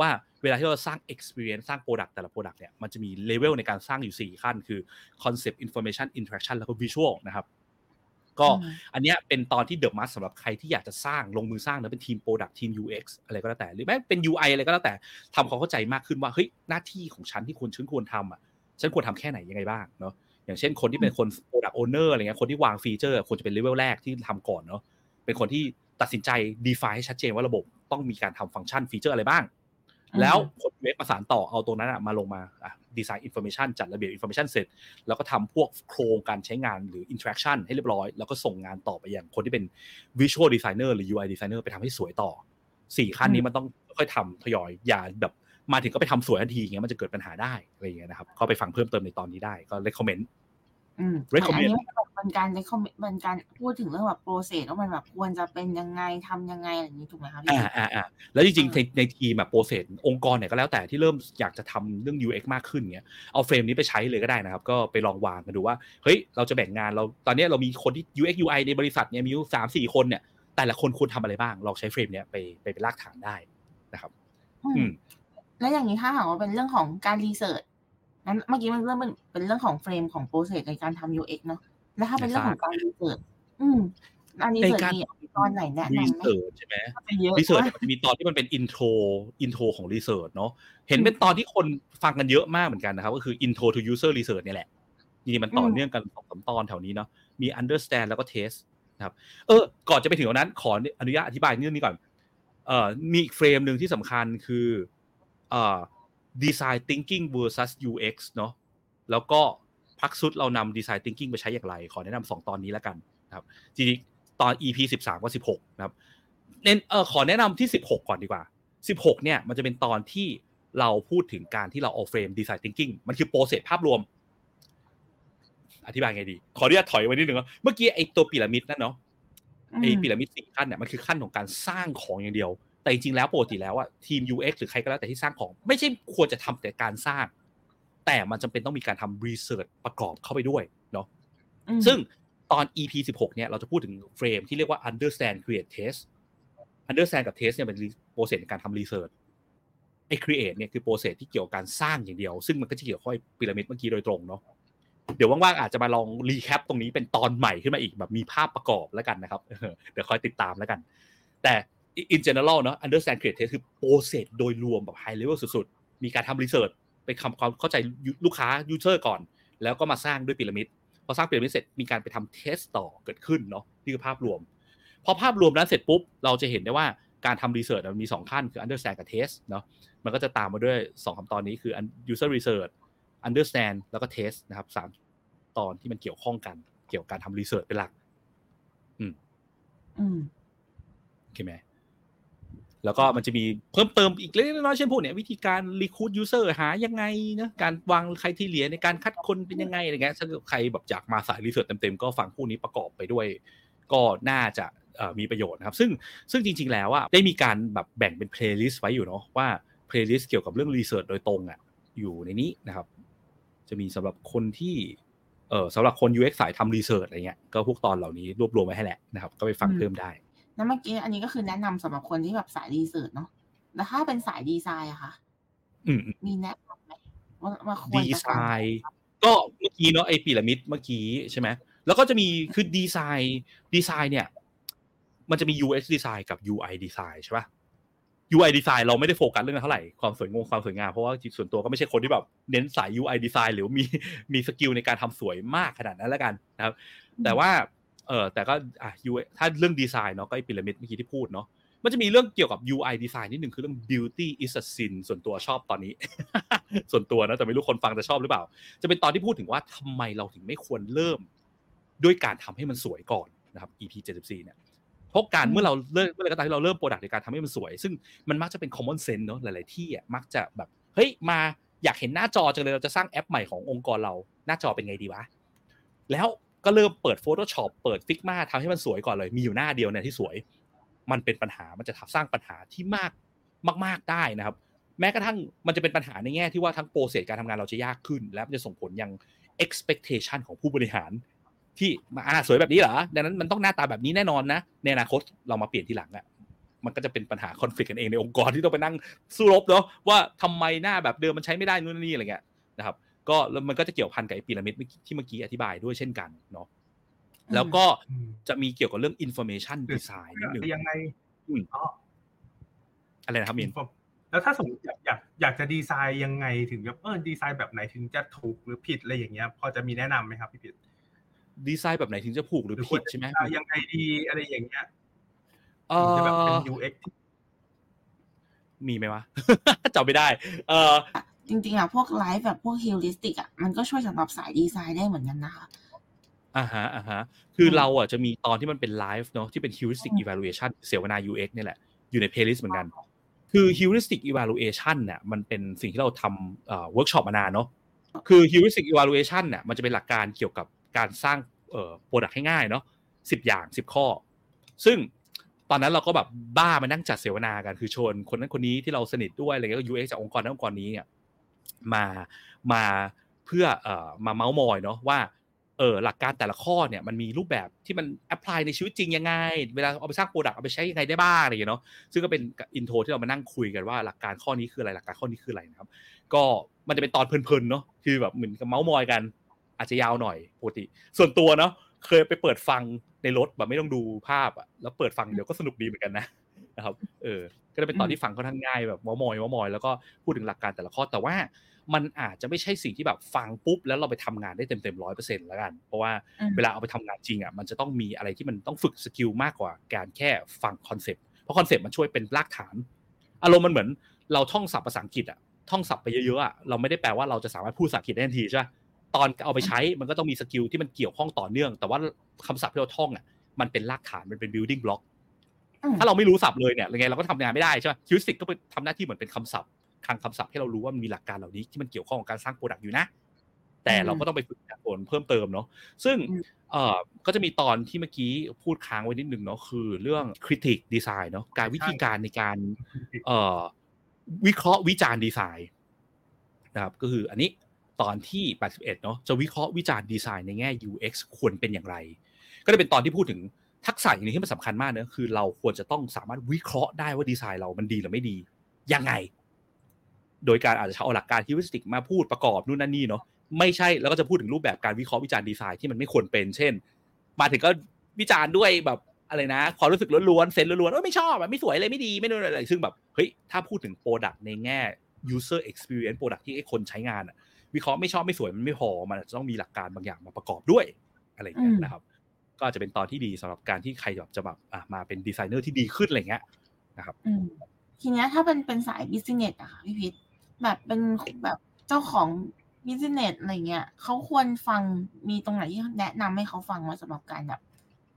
ว่าเวลาที่เราสร้าง experience สร้าง product แต่ละ product เนี่ยมันจะมีเลเวลในการสร้างอยู่ 4 ขั้น คือ concept information interaction แล้วก็ visual นะครับ ก็อืมอันเนี้ยเป็นตอนที่ the must สำหรับใครที่อยากจะสร้างลงมือสร้างนะเป็นทีม Product ทีม UX อะไรก็แล้วแต่ หรือแม้เป็น UI อะไรก็แล้วแต่ทำความเข้าใจมากขึ้นว่าเฮ้ยหน้าที่ของฉันที่ควรฉันควรทำอะฉันควรทำแค่ไหนยังไงบ้างเนาะอย่างเช่นคนที่เป็นคน Product Owner อะไรเงี้ยคนที่วาง feature ควรจะเป็นเลเวลแรกที่ทำก่อนเนาะเป็นคนที่ตัดสินใจ define ให้ชัดเจนว่าระบบต้องมีการทำฟังก์ชัน feature อะไรบ้าง แล้วคน UX ประสานต่อเอาตรงนั้นมาลงมา design information จัดระเบียบ information เสร็จ แล้วก็ทำพวกโครงการใช้งานหรือ interaction ให้เรียบร้อย แล้วก็ส่งงานต่อไปยังคนที่เป็น visual designer หรือ UI designer ไปทำให้สวยต่อสี่ขั้นนี้มันต้องค่อยทำทยอยอย่าแบบมาถึงก็ไปทำสวยทันทีเงี้ยมันจะเกิดปัญหาได้อะไรอย่างเงี้ยนะครับก็ไปฟังเพิ่มเติมในตอนนี้ได้ก็ recommend อืม recommend อันนี้เป็นการ recommend เป็นการพูดถึงเรื่องแบบโปรเซสว่ามันแบบควรจะเป็นยังไงทำยังไงอะไรอย่างนี้ถูกไหมคะพี่อ่าอ่าอ่าแล้วจริงๆในในทีมแบบโปรเซสองค์กรเนี่ยก็แล้วแต่ที่เริ่มอยากจะทำเรื่อง UX มากขึ้นเงี้ยเอาเฟรมนี้ไปใช้เลยก็ได้นะครับ ก็ไปลองวางกันดูว่าเฮ้ยเราจะแบ่งงานเราตอนนี้เรามีคนที่ UX UI ในบริษัทเนี่ยมีอยู่สามสี่คนเนี่ย แต่ละคนควรทำอะไรบ้างลองใช้เฟรมเนี้ยไปไปเป็นรากฐานได้นะครับ อืมแล้วอย่างนี้ถ้าหากว่าเป็นเรื่องของการรีเสิร์ช นั้นเมื่อกี้มันเริ่มเป็นเป็นเรื่องของเฟรมของโปรเซสในการทำ UX เนาะแล้วถ้าเป็นเรื่องของการรีเสิร์ชอืมอันนี้ในเสิร์ชการมีตอนไหนแนะรีนำไหมเสิร์ชใช่ไหมจะเยอะรีเสิร์ชมากมันจะมีตอนที่มันเป็นอินโทรอินโทรของรีเสิร์ชเนาะเห็นเป็นตอนที่คนฟังกันเยอะมากเหมือนกันนะครับ ก็คือ intro to user research เนี่ยแหละจริงๆมันต่อเนื่องกันสองสามตอนแถวนี้เนาะมี understand แล้วก็ test นะครับ เออ ก่อนจะไปถึงตรงนั้น ขออนุญาตอธิบายเรื่องนี้ก่อน เอ่อมีอีกเฟรมหนึ่งที่สำคัญคือ เอ่อ design thinking versus UX เนาะแล้วก็พักสุดเรานำ design thinking ไปใช้อย่างไร ขอแนะนำสองตอนนี้แล้วกันนะครับจริงๆตอน EP สิบสามกับสิบหกนะครับเน้นเออขอแนะนำที่สิบหกก่อนดีกว่าสิบหกเนี่ยมันจะเป็นตอนที่เราพูดถึงการที่เราเอาเฟรม design thinking มันคือโปรเซสภาพรวม อธิบายไงดี ขออนุญาตถอยไว้นิดนึงเนาะเมื่อกี้ไอตัวพีระมิดนั่นเนาะไอ้พีระมิดสี่ขั้นเนี่ยมันคือขั้นของการสร้างของอย่างเดียว แต่จริงๆแล้วปกติแล้วอะทีม UX หรือใครก็แล้วแต่ที่สร้างของ ไม่ใช่ควรจะทำแต่การสร้าง แต่มันจำเป็นต้องมีการทำ research ประกอบเข้าไปด้วยเนาะอืมซึ่งตอน EP 16เนี่ยเราจะพูดถึง frame ที่เรียกว่า understand create test understand กับ test เนี่ยเป็น process ในการทำ research ไอ้ create เนี่ยคือ process ที่เกี่ยวกับการสร้างอย่างเดียว ซึ่งมันก็จะเกี่ยวข้องกับพีระมิดเมื่อกี้โดยตรงเนาะเดี๋ยวว่างๆอาจจะมาลอง recap ตรงนี้เป็นตอนใหม่ขึ้นมาอีกแบบมีภาพประกอบแล้วกันนะครับเดี๋ยวคอยติดตามแล้วกัน แต่ in general เนาะ understand create test คือ process โดยรวมแบบ high level สุดๆ มีการทำ research ไปทำความเข้าใจลูกค้า user ก่อน แล้วก็มาสร้างด้วยพีระมิดพอสร้างพีระมิดเสร็จมีการไปทำ test ต่อเกิดขึ้นเนาะนี่คือภาพรวม พอภาพรวมนั้นเสร็จปุ๊บ เราจะเห็นได้ว่าการทำ research มันมี 2 ขั้นคือ understand กับ test เนาะมันก็จะตามมาด้วย 2คำตอนนี้คือ user research understand แล้วก็ test นะครับสามตอนที่มันเกี่ยวข้องกัน เกี่ยวกับการทำ research เป็นหลัก อืมโอเคไหม แล้วก็มันจะมีเพิ่มเติมอีกเล็กน้อยเช่นพวกเนี้ยวิธีการ recruit user หายังไงนะการวาง criteria ในการคัดคนเป็นยังไงอะไรเงี้ยถ้าใครแบบอยากมาสาย research เต็มๆก็ฟังพวกนี้ประกอบไปด้วย ก็น่าจะเอ่อมีประโยชน์นะครับ ซึ่งซึ่งจริง ๆ แล้วอะได้มีการแบบแบ่งเป็น playlist ไว้อยู่เนาะว่า playlist เกี่ยวกับเรื่อง research โดยตรงอะอยู่ในนี้นะครับ จะมีสำหรับคนที่เออสำหรับคน UX สายทำ research อะไรเงี้ยก็พวกตอนเหล่านี้รวบรวมไว้ให้แหละนะครับ ก็ไปฟังอืมเพิ่มได้ แล้วเมื่อกี้อันนี้ก็คือแนะนำสำหรับคนที่แบบสายรีเสิร์ชเนาะแล้วถ้าเป็นสายดีไซน์อะคะอืมมีแนะนำไหมว่าว่าควรดีจะไซน์ก็เมื่อกี้เนาะไอพีระมิดเมื่อกี้ใช่ไหมแล้วก็จะมีคือดีไซน์ดีไซน์เนี่ย มันจะมี UX ดีไซน์กับ UI ดีไซน์ใช่ป่ะ UI ดีไซน์เราไม่ได้โฟกัสเรื่องนั้นเท่าไหร่ความสวยงงความสวยงามเพราะว่าจริงส่วนตัวก็ไม่ใช่คนที่แบบเน้นสาย UI design หรือมีมี skill ในการทำสวยมากขนาดนั้นแล้วกันนะครับ แต่ว่า เออแต่ก็อะ UI ถ้าเรื่องดีไซน์เนาะก็ไอพีระมิดเมื่อกี้ที่พูดเนาะมันจะมีเรื่องเกี่ยวกับ UI design นิดหนึ่งคือเรื่อง beauty is a sin ส่วนตัวชอบตอนนี้ ส่วนตัวนะแต่ไม่รู้คนฟังจะชอบหรือเปล่า จะเป็นตอนที่พูดถึงว่าทำไมเราถึงไม่ควรเริ่ม ด้วยการทำให้มันสวยก่อนนะครับ EP 74เนี่ยเพราะการอืมเมื่อเราเริ่มเมื่อไหรก็ตามที่เราเริ่ม product ในการทำให้มันสวย ซึ่งมันมักจะเป็น common sense เนอะหลาย ๆ ที่อะมักจะแบบเฮ้ยมาอยากเห็นหน้าจอจังเลยเราจะสร้างแอปใหม่ขององค์กรเราหน้าจอเป็นไงดีวะแล้ว ก็เริ่มเปิด Photoshop เปิด Figma ทำให้มันสวยก่อนเลย มีอยู่หน้าเดียวเนี่ยที่สวย มันเป็นปัญหามันจะสร้างปัญหาที่มากมาก ๆได้นะครับ แม้กระทั่งมันจะเป็นปัญหาในแง่ที่ว่าทั้ง process การทำงานเราจะยากขึ้น และมันจะส่งผลยัง expectation ของผู้บริหาร ที่มาอ่าสวยแบบนี้เหรอดังนั้นมันต้องหน้าตาแบบนี้แน่นอนนะในอนาคตเรามาเปลี่ยนทีหลังอะมันก็จะเป็นปัญหาคอนฟ lict กันเองในองค์กรที่ต้องไปนั่งสู้รบเนาะว่าทำไมหน้าแบบเดิมมันใช้ไม่ได้นู่นนี่อะไรเงี้ยนะครับ ก็แล้วมันก็จะเกี่ยวพันกับไอ้พีระมิดที่เมื่อกี้อธิบายด้วยเช่นกันเนาะแล้วก็อืมจะมีเกี่ยวกับเรื่อง information design นิดหนึ่งยังไงอืมอ๋ออะไรนะครับมินแล้วถ้าสมมติอยากอยากอยากจะดีไซน์ยังไงถึงแบบเออดีไซน์แบบไหนถึงจะถูกหรือผิดอะไรอย่างเงี้ย พอจะมีแนะนำไหมครับพี่ผิดดีไซน์แบบไหนถึงจะถูกหรือหรือผิดใช่ไหมควรจะยังไงดีอะไรอย่างเงี้ยเอ่ถึงจะแบบเป็นอ UX ที่มีไหมวะจำไม่ได้ เออ จริงๆอะพวกไลฟ์แบบพวก heuristic อะมันก็ช่วยสำหรับสายดีไซน์ได้เหมือนกันนะคะอ่าฮะอ่าฮะคืออืมเราอะจะมีตอนที่มันเป็นไลฟ์เนาะที่เป็น heuristic evaluation เสวนา UX เนี่ยแหละ อยู่ใน playlist เหมือนกัน คือ heuristic evaluation เนี่ยมันเป็นสิ่งที่เราทำเอ่อ workshop มานานเนาะคือ heuristic evaluation เนี่ยมันจะเป็นหลักการเกี่ยวกับการสร้างเอ่อ product ให้ง่ายเนาะสิบอย่างสิบข้อ ซึ่งตอนนั้นเราก็แบบบ้ามานั่งจัดเสวนากันคือชวนคนนั้นคนนี้ที่เราสนิทด้วยอะไรเงี้ยก็ UX จากองค์กรนั้นองค์กรนี้เนี่ย มามาเพื่อเอ่อมาเมาส์มอยเนาะว่าเออหลักการแต่ละข้อเนี่ยมันมีรูปแบบที่มัน apply ในชีวิตจริงยังไง เวลาเอาไปสร้าง product เอาไปใช้ยังไงได้บ้างอะไรอย่างเงี้ยเนาะซึ่งก็เป็น intro ที่เรามานั่งคุยกันว่าหลักการข้อนี้คืออะไรหลักการข้อนี้คืออะไรนะครับ ก็มันจะเป็นตอนเพลินๆเนาะคือแบบเหมือนกับเมาส์มอยกัน อาจจะยาวหน่อยปกติ ส่วนตัวเนาะเคยไปเปิดฟังในรถแบบไม่ต้องดูภาพอะแล้วเปิดฟังเดี๋ยวก็สนุกดีเหมือนกันนะ นะครับ เออ ก็จะเป็นตอนที่ฟังค่อนข้างง่ายแบบเมาส์มอยเมาส์มอยแล้วก็พูดถึงหลักการแต่ละข้อแต่ว่ามันอาจจะไม่ใช่สิ่งที่แบบฟังปุ๊บแล้วเราไปทำงานได้เต็มเต็มร้อยเปอร์เซ็นต์แล้วกัน เพราะว่าอืมเวลาเอาไปทำงานจริงอะมันจะต้องมีอะไรที่มันต้องฝึก skill มากกว่าการแค่ฟัง concept เพราะ concept มันช่วยเป็นรากฐาน อารมณ์มันเหมือนเราท่องศัพท์ภาษาอังกฤษอะท่องศัพท์ไปเยอะๆอะเราไม่ได้แปลว่าเราจะสามารถพูดภาษาอังกฤษได้ทันทีใช่ไหมตอนเอาไปใช้มันก็ต้องมี skill ที่มันเกี่ยวข้องต่อเนื่อง แต่ว่าคำศัพท์ที่เราท่องอะมันเป็นรากฐานมันเป็น building block อืม ถ้าเราไม่รู้ศัพท์เลยเนี่ยยังไงเราก็ทำงานไม่ได้ใช่ไหม heuristic ก็เป็นทำหน้าที่เหมือนเป็นคำศัพท์คลังคำศัพท์ให้เรารู้ว่ามันมีหลักการเหล่านี้ที่มันเกี่ยวข้องกับการสร้าง product อยู่นะ แต่เราก็ต้องไปฝึกฝนเพิ่มเติมเนาะซึ่งอืมเอ่อก็จะมีตอนที่เมื่อกี้พูดค้างไว้นิดนึงเนาะคือเรื่อง critique design เนาะการวิธีการในการเอ่อวิเคราะห์วิจารณ์ดีไซน์นะครับก็คืออันนี้ตอนที่ 81 เนาะจะวิเคราะห์วิจารณ์ดีไซน์ในแง่ UX ควรเป็นอย่างไร ก็จะเป็นตอนที่พูดถึง ทักษะอย่างนี้ที่มันสำคัญมากเนะคือเราควรจะต้องสามารถวิเคราะห์ได้ว่าดีไซน์เรามันดีหรือไม่ดี ยังไง โดยการอาจจะเอาหลักการ heuristic มาพูดประกอบนู่นนั่นนี่เนาะไม่ใช่แล้วก็จะพูดถึงรูปแบบการวิเคราะห์วิจารณ์ดีไซน์ที่มันไม่ควรเป็น เช่น มาถึงก็วิจารณ์ด้วยแบบอะไรนะ ความรู้สึกล้วนๆ sense ล้วนๆเอยไม่ชอบไม่สวยเลยไม่ดีไม่นู่นอะไรซึ่งแบบเฮ้ยถ้าพูดถึง product ในแง่ user experience product ที่ไอ้คนใช้งานอะวิเคราะห์ไม่ชอบไม่สวยมันไม่พอมันจะต้องมีหลักการบางอย่างมาประกอบด้วยอะไรอย่างเงี้ยนะครับ ก็อาจจะเป็นตอนที่ดีสำหรับการที่ใครแบบจะแบบอะมาเป็นดีไซเนอร์ที่ดีขึ้นอะไรเงี้ยนะครับอืมทีเนี้ยถ้าเป็นเป็นสาย business อะค่ะพี่พิษแบบเป็นแบบเจ้าของbusiness อะไรเงี้ยเขาควรฟังมีตรงไหนที่แนะนำให้เขาฟังมาสำหรับการแบบ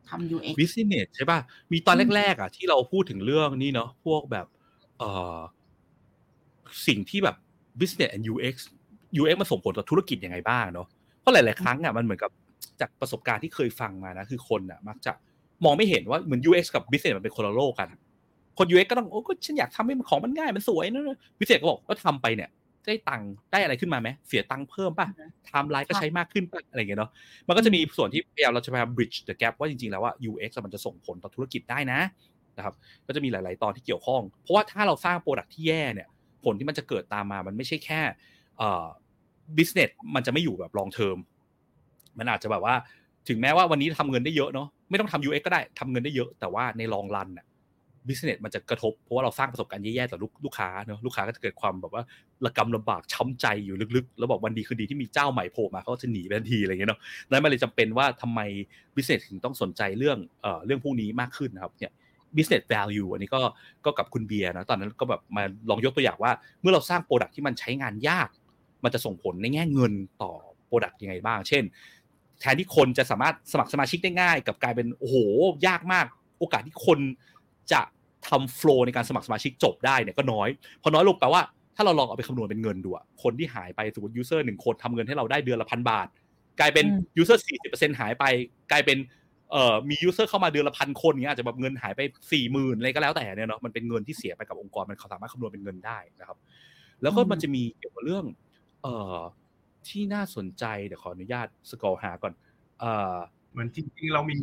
ทำ UX business ใช่ป่ะ มีตอนอืมแรก ๆ อะ ที่เราพูดถึงเรื่องนี้เนาะพวกแบบเอ่อสิ่งที่แบบ business and UX UX มันส่งผลต่อธุรกิจยังไงบ้างเนาะเพราะหลาย ๆ ครั้งอะมันเหมือนกับ จากประสบการณ์ที่เคยฟังมานะคือคนอะ มักจะมองไม่เห็นว่าเหมือน UX กับ business มันเป็นคนละโลกกัน คน UX ก็ต้องโอ้ก็ฉันอยากทำให้มันของมันง่ายมันสวยนะ business ก็บอกก็ทำไปเนี่ยได้ตังค์ได้อะไรขึ้นมาไหมเสียตังค์เพิ่มป่ะอือฮึไทม์ไลน์ก็ใช้มากขึ้นป่ะอะไรอย่างเงี้ยเนาะมันก็จะมีส่วนที่พยายามเราจะพยายาม bridge the gap ว่าจริงๆแล้วว่า UX อะมันจะส่งผลต่อธุรกิจได้นะนะครับก็จะมีหลาย ๆ ตอนที่เกี่ยวข้อง เพราะว่าถ้าเราสร้าง product ที่แย่เนี่ย ผลที่มันจะเกิดตามมามันไม่ใช่แค่เอ่อ business มันจะไม่อยู่แบบ long term มั มันอาจจะแบบว่า ถึงแม้ว่าวันนี้ทำเงินได้เยอะเนาะไม่ต้องทำ UX ก็ได้ทำเงินได้เยอะ แต่ว่าใน long run น่ะ business มันจะกระทบเพราะว่าเราสร้างประสบการณ์แย่ๆต่อลูกลูกค้าเนาะลูกค้าก็จะเกิดความแบบว่าระกำลำบากช้ำใจอยู่ลึกๆ แล้วบอกวันดีคือดีที่มีเจ้าใหม่โผล่มาเขาก็จะหนีไปทันทีอะไรอย่างเงี้ยเนาะนั้นมันเลยจำเป็นว่าทำไม business ถึงต้องสนใจเรื่องเอ่อเรื่องพวกนี้มากขึ้นนะครับเนี่ย business value อันนี้ก็ก็กับคุณเบียร์นะตอนนั้นก็แบบมาลองยกตัวอย่างว่า เมื่อเราสร้างโปรดักที่มันใช้งานยาก มันจะส่งผลในแง่เงินต่อโปรดักยังไงบ้าง เช่น แทนที่คนจะสามารถสมัครสมาชิกได้ง่าย กับกลายเป็นโอ้โหยากมาก โอกาสที่คนจะทำ flow ในการสมัครสมาชิกจบได้เนี่ยก็น้อย พอน้อยลงแปลว่าถ้าเราลองเอาไปคำนวณเป็นเงินดูอะคนที่หายไปสมมติ user หนึ่งคนทำเงินให้เราได้เดือนละพันบาท กลายเป็นอืม user สี่สิบเปอร์เซ็นต์หายไป กลายเป็นเอ่อมี user เข้ามาเดือนละพันคนเงี้ยอาจจะแบบเงินหายไปสี่หมื่นอะไรก็แล้วแต่เนี่ยเนาะมันเป็นเงินที่เสียไปกับองค์กรมันเขาสามารถคำนวณเป็นเงินได้นะครับ แล้วก็อืมมันจะมีเกี่ยวกับเรื่อง เอ่อ ที่น่าสนใจเดี๋ยวขออนุญาต scroll หาก่อนเอ่อเหมือนจริงๆ เรามี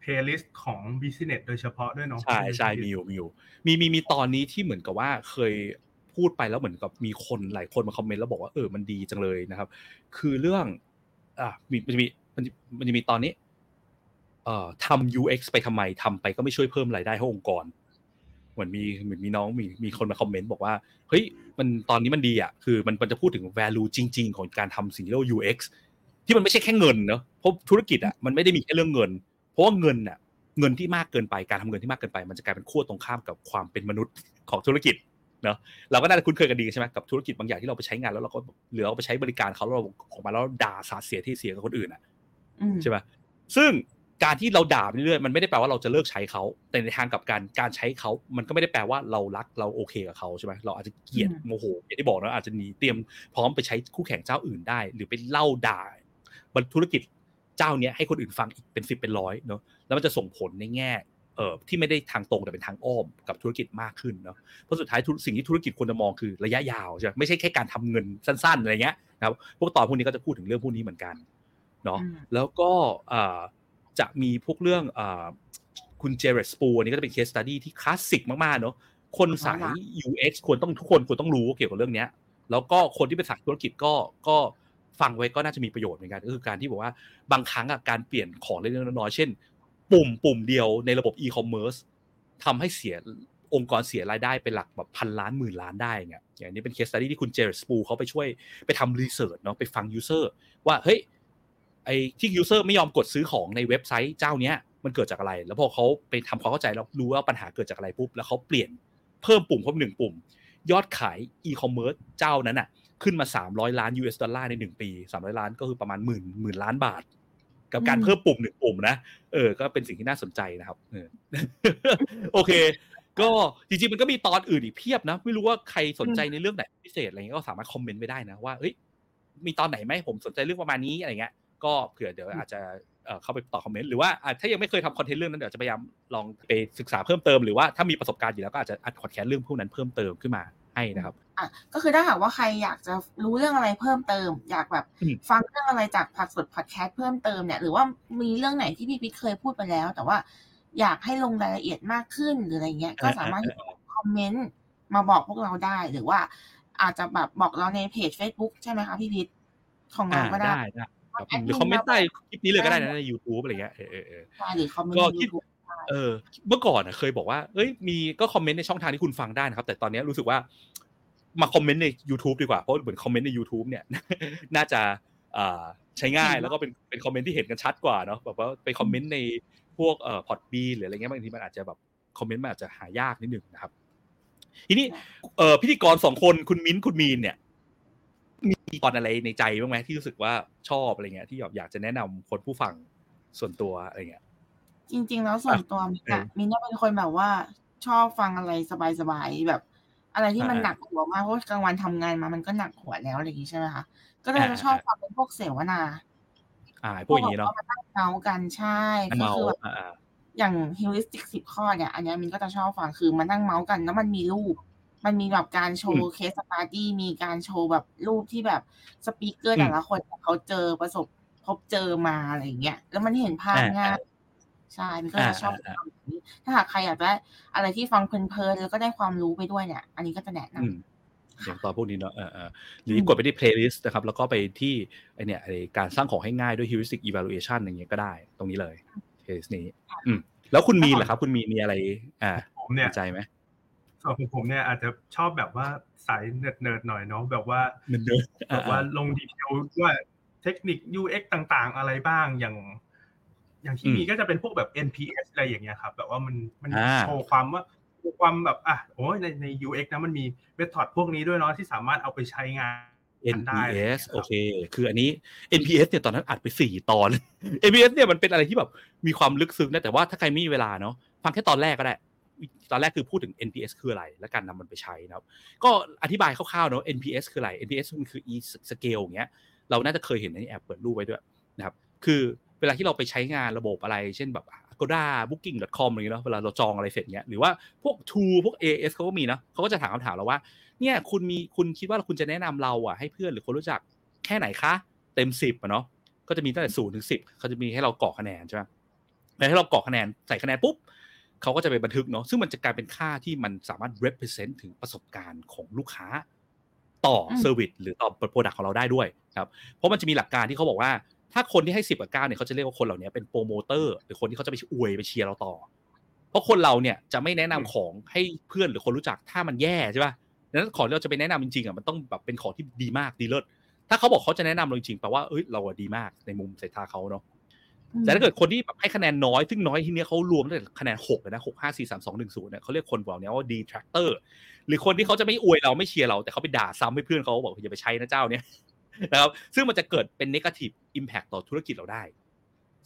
playlist ของ business โดยเฉพาะด้วยเนาะใช่ใช่มีอยู่มีอยู่มีมีมีตอนนี้ที่เหมือนกับว่าเคยพูดไปแล้วเหมือนกับมีคนหลายคนมาคอมเมนต์แล้วบอกว่าเออมันดีจังเลยนะครับ คือเรื่องอะมีมันจะมีมันจะมันจะมีตอนนี้ เอ่อทำ UX ไปทำไมทำไปก็ไม่ช่วยเพิ่มรายได้ให้องค์กร เหมือนมีเหมือนมีน้องมีมีคนมาคอมเมนต์บอกว่าเฮ้ยมันตอนนี้มันดีอะคือมันมันจะพูดถึง value จริง ๆ ของการทำสิ่งที่เรียกว่า UX ที่มันไม่ใช่แค่เงินเนอะเพราะธุรกิจอะมันไม่ได้มีแค่เรื่องเงิน เพราะว่าเงินอะเงินที่มากเกินไปการทำเงินที่มากเกินไป มันจะกลายเป็นขั้วตรงข้ามกับความเป็นมนุษย์ของธุรกิจเนาะเราก็น่าจะคุ้นเคยกันดีใช่ไหมกับธุรกิจบางอย่างที่เราไปใช้งานแล้วเราก็หรือเราไปใช้บริการเขาแล้วเราออกมาแล้วด่าสาเสียที่เสียกับคนอื่นอะอืมใช่ไหมซึ่ง การที่เราด่าไปเรื่อยๆมันไม่ได้แปลว่าเราจะเลิกใช้เขาแต่ในทางกลับการการใช้เขามันก็ไม่ได้แปลว่าเรารักเราโอเคกับเขาใช่ไหมเราอาจจะเกลียดโมโหอย่างที่บอกนะอาจจะหนีเตรียมพร้อมไปใช้คู่แข่งเจ้าอื่นได้ หรือไปเล่าด่าบรรธุรกิจเจ้าเนี้ยให้คนอื่นฟังอีกเป็นสิบเป็นร้อยเนาะแล้วมันจะส่งผลในแง่เอ่อที่ไม่ได้ทางตรงแต่เป็นทางอ้อมกับธุรกิจมากขึ้นเนาะเพราะสุดท้ายธุรสิ่งที่ธุรกิจควรจะมองคือระยะยาวใช่ไหมไม่ใช่แค่การทำเงินสั้นๆอะไรเงี้ยนะครับพวกตอนพวกนี้ก็จะพูดถึงเรื่องพวกนี้เหมือนกันเนาะอืมแล้วก็อ่า จะมีพวกเรื่องอคุณเจเรสปูอันนี้ก็จะเป็นเคสตัดดี้ที่คลาสสิกมากๆเนอะคนสาย UX ควรต้องทุกคนควรต้องรู้เกี่ยวกับเรื่องเนี้ยแล้วก็คนที่เป็นสายธุรกิจก็ก็ฟังไว้ก็น่าจะมีประโยชน์เหมือนกันก็คือการที่บอกว่าบางครั้งการเปลี่ยนของเล็กน้อยเช่น ปุ่มปุ่มเดียวในระบบอีคอมเมิร์ซทำให้เสียองค์กรเสียรายได้เป็นหลักแบบพันล้านหมื่นล้านได้เงี้ยอย่างนี้เป็น case study ที่คุณ Jared Spool เขาไปช่วยไปทำ research เนาะไปฟัง user ว่าเฮ้ย ไอ้ที่ user ไม่ยอมกดซื้อของในเว็บไซต์เจ้าเนี้ยมันเกิดจากอะไร แล้วพอเขาไปทำความเข้าใจแล้วรู้ว่าปัญหาเกิดจากอะไรปุ๊บแล้วเขาเปลี่ยนเพิ่มปุ่มเพิ่มหนึ่งปุ่ม ยอดขายอีคอมเมิร์ซเจ้านั้นอะ ขึ้นมา 300 ล้าน US ดอลลาร์ในหนึ่งปี 300 ล้านก็คือประมาณหมื่นหมื่นล้านบาท กับการอืมเพิ่มปุ่มหนึ่งปุ่มนะเออก็เป็นสิ่งที่น่าสนใจนะครับเออโอเค ก็จริงๆมันก็มีตอนอื่นอีกเพียบนะ ไม่รู้ว่าใครสนใจในเรื่องไหนพิเศษอะไรเงี้ยก็สามารถคอมเมนต์ไว้ได้นะว่าเฮ้ยมีตอนไหนไหมผมสนใจเรื่องประมาณนี้อะไรเงี้ย ก็เผื่อเดี๋ยวอาจจะเอ่อเข้าไปตอบคอมเมนต์หรือว่าอะถ้ายังไม่เคยทำคอนเทนต์เรื่องนั้นเดี๋ยวจะพยายามลองไปศึกษาเพิ่มเติมหรือว่าถ้ามีประสบการณ์อยู่แล้วก็อาจจะอัดพอดแคสต์เรื่องพวกนั้นเพิ่มเติมขึ้นมาให้นะครับอะก็คือถ้าหากว่าใครอยากจะรู้เรื่องอะไรเพิ่มเติม อยากแบบอืมฟังเรื่องอะไรจากผักสดพอดแคสต์เพิ่มเติมเนี่ยหรือว่ามีเรื่องไหนที่พี่ปิ๊กเคยพูดไปแล้ว แต่ว่าอยากให้ลงรายละเอียดมากขึ้นหรืออะไรเงี้ยก็สามารถที่จะคอมเมนต์มาบอกพวกเราได้หรือว่าอาจจะแบบบอกเราในเพจ Facebook ใช่ไหมคะพี่พิษของอ่าเราก็ได้ได้ได้ ครับแอดมินหรือคอมเมนต์ใต้คลิปนี้เลยก็ได้นะได้ใน YouTube อะไรเงี้ยเออเออเออใช่หรือคอมเมนต์ก็ในคิด YouTube เออเมื่อก่อนอะเคยบอกว่าเอ้ยมีก็คอมเมนต์ในช่องทางที่คุณฟังได้นะครับ แต่ตอนนี้รู้สึกว่ามาคอมเมนต์ใน YouTube ดีกว่า เพราะเหมือนคอมเมนต์ใน YouTube เนี่ย น่าจะอ่าใช้ง่ายแล้วก็เป็นเป็นคอมเมนต์ที่เห็นกันชัดกว่าเนาะแบบว่าไปคอมเมนต์ในพวกเอ่อพอดบีหรืออะไรเงี้ยบางทีมันอาจจะแบบคอมเมนต์มันอาจจะหายากนิดนึงนะครับ ทีนี้เอ่อพิธีกรสองคนคุณมิ้นท์คุณมีนเนี่ย มีตอนอะไรในใจบ้างไหมที่รู้สึกว่าชอบอะไรเงี้ยที่แบบอยากจะแนะนำคนผู้ฟังส่วนตัวอะไรเงี้ยจริง ๆ แล้วส่วนตัวมินเอออะมินเนี่ยเป็นคนแบบว่าชอบฟังอะไรสบายๆแบบ อะไรที่มันอ่าหนักหัวมากเพราะกลางวันทำงานมามันก็หนักหัวแล้วอะไรอย่างงี้ใช่ไหมคะก็เลยอ่าจะชอบฟังเป็นพวกเสวนา อ่าพวกอย่างนี้เนาะพวกแบบว่มานั่งเมาส์กันใช่ก็เมาคือแบบอ่าอ่าอย่าง heuristic สิบข้อเนี่ย อันเนี้ยมินก็จะชอบฟังคือมานั่งเมาส์กันแล้วมันมีรูป มันมีแบบการโชว์ case study มีการโชว์แบบรูปที่แบบ speaker แต่ละคนเขาเจอประสบพบเจอมาอะไรอย่างเงี้ยแล้วมันเห็นภาพง่ายใช่มินก็จะชอบฟังแบบนี้ ถ้าหากใครอยากได้อะไรที่ฟังเพลินๆแล้วก็ได้ความรู้ไปด้วยเนี่ย อันนี้ก็จะแนะนำอืมอย่างตอนพวกนี้เนาะเออเออหรือกดไปที่ playlist นะครับ แล้วก็ไปที่ไอเนี่ยไอการสร้างของให้ง่ายด้วย heuristic evaluation อย่างเงี้ยก็ได้ ตรงนี้เลยเคสนี้ อืมแล้วคุณมีนล่ะครับ คุณมีนมีอะไร อ่าผมเนี่ยสนใจไหม ส่วนของผมเนี่ยอาจจะชอบแบบว่าสาย nerd nerd ๆหน่อยเนาะแบบว่าเหมือนเดิมแบบว่าลง detail ว่าเทคนิค UX ต่างๆ อะไรบ้างอย่าง อย่างที่อืมมีก็จะเป็นพวกแบบ NPS อะไรอย่างเงี้ยครับแบบว่ามันมันอ่าโชว์ความว่าโชว์ความแบบอะโอ้ยในใน UX นะมันมีเมธอดพวกนี้ด้วยเนาะที่สามารถเอาไปใช้งานได้ NPS โอเค คืออันนี้ NPS เนี่ยตอนนั้นอัดไปสี่ตอน NPS เนี่ยมันเป็นอะไรที่แบบมีความลึกซึ้งนะแต่ว่าถ้าใครไม่มีเวลาเนาะฟังแค่ตอนแรกก็ได้ ตอนแรกคือพูดถึง NPS คืออะไร และการนำมันไปใช้นะครับ ก็อธิบายคร่าวๆเนาะ NPS คืออะไร NPS มันคือ e scale อย่างเงี้ยเราน่าจะเคยเห็นในแอปเปิดรูปไว้ด้วยนะครับ คือเวลาที่เราไปใช้งานระบบอะไร chen แบบ Agoda Booking.com อะไรเงี้ยเนาะเวลาเราจองอะไรเสร็จเงี้ยหรือว่าพวก True พวก AIS เขาก็มีนะเขาก็จะถามคำถามเราว่า เนี่ยคุณมีคุณคิดว่าคุณจะแนะนำเราอะให้เพื่อนหรือคนรู้จักแค่ไหนคะเต็มสิบอะเนาะก็จะมีตั้งแต่ศูนย์ถึงสิบเขาจะมีให้เรากรอกคะแนนใช่ไหมแล้วให้เรากรอกคะแนนใส่คะแนนปุ๊บ เขาก็จะไปบันทึกเนาะซึ่งมันจะกลายเป็นค่าที่มันสามารถ represent ถึงประสบการณ์ของลูกค้าต่ออืม service หรือต่อ product ของเราได้ด้วยครับเพราะมันจะมีหลักการที่เขาบอกว่า ถ้าคนที่ให้สิบกับเก้าเนี่ยเขาจะเรียกว่าคนเหล่านี้เป็นโปรโมเตอร์หรือคนที่เขาจะไปอวยไปเชียร์เราต่อ เพราะคนเราเนี่ยจะไม่แนะนำของให้เพื่อนหรือคนรู้จักถ้ามันแย่ใช่ป่ะดังนั้นของที่เราจะไปแนะนำจริงๆอะมันต้องแบบเป็นของที่ดีมากดีเลิศถ้าเขาบอกเขาจะแนะนำเราจริงๆแปลว่าเอ้ยเราอะดีมากในมุมสายตาเขาเนาะ แต่ถ้าเกิดคนที่แบบให้คะแนนน้อย ซึ่งน้อยที่นี้เขารวมตั้งแต่คะแนนหกเลยนะหกห้าสี่สามสองหนึ่งศูนย์เนี่ยเขาเรียกคนเหล่านี้ว่า detractor หรือคนที่เขาจะไม่อวยเราไม่เชียร์เรา แต่เขาไปด่าซ้ำให้เพื่อนเขาบอกอย่าไปใช้นะเจ้าเนี่ยนะครับซึ่งมันจะเกิดเป็น negative impact ต่อธุรกิจเราได้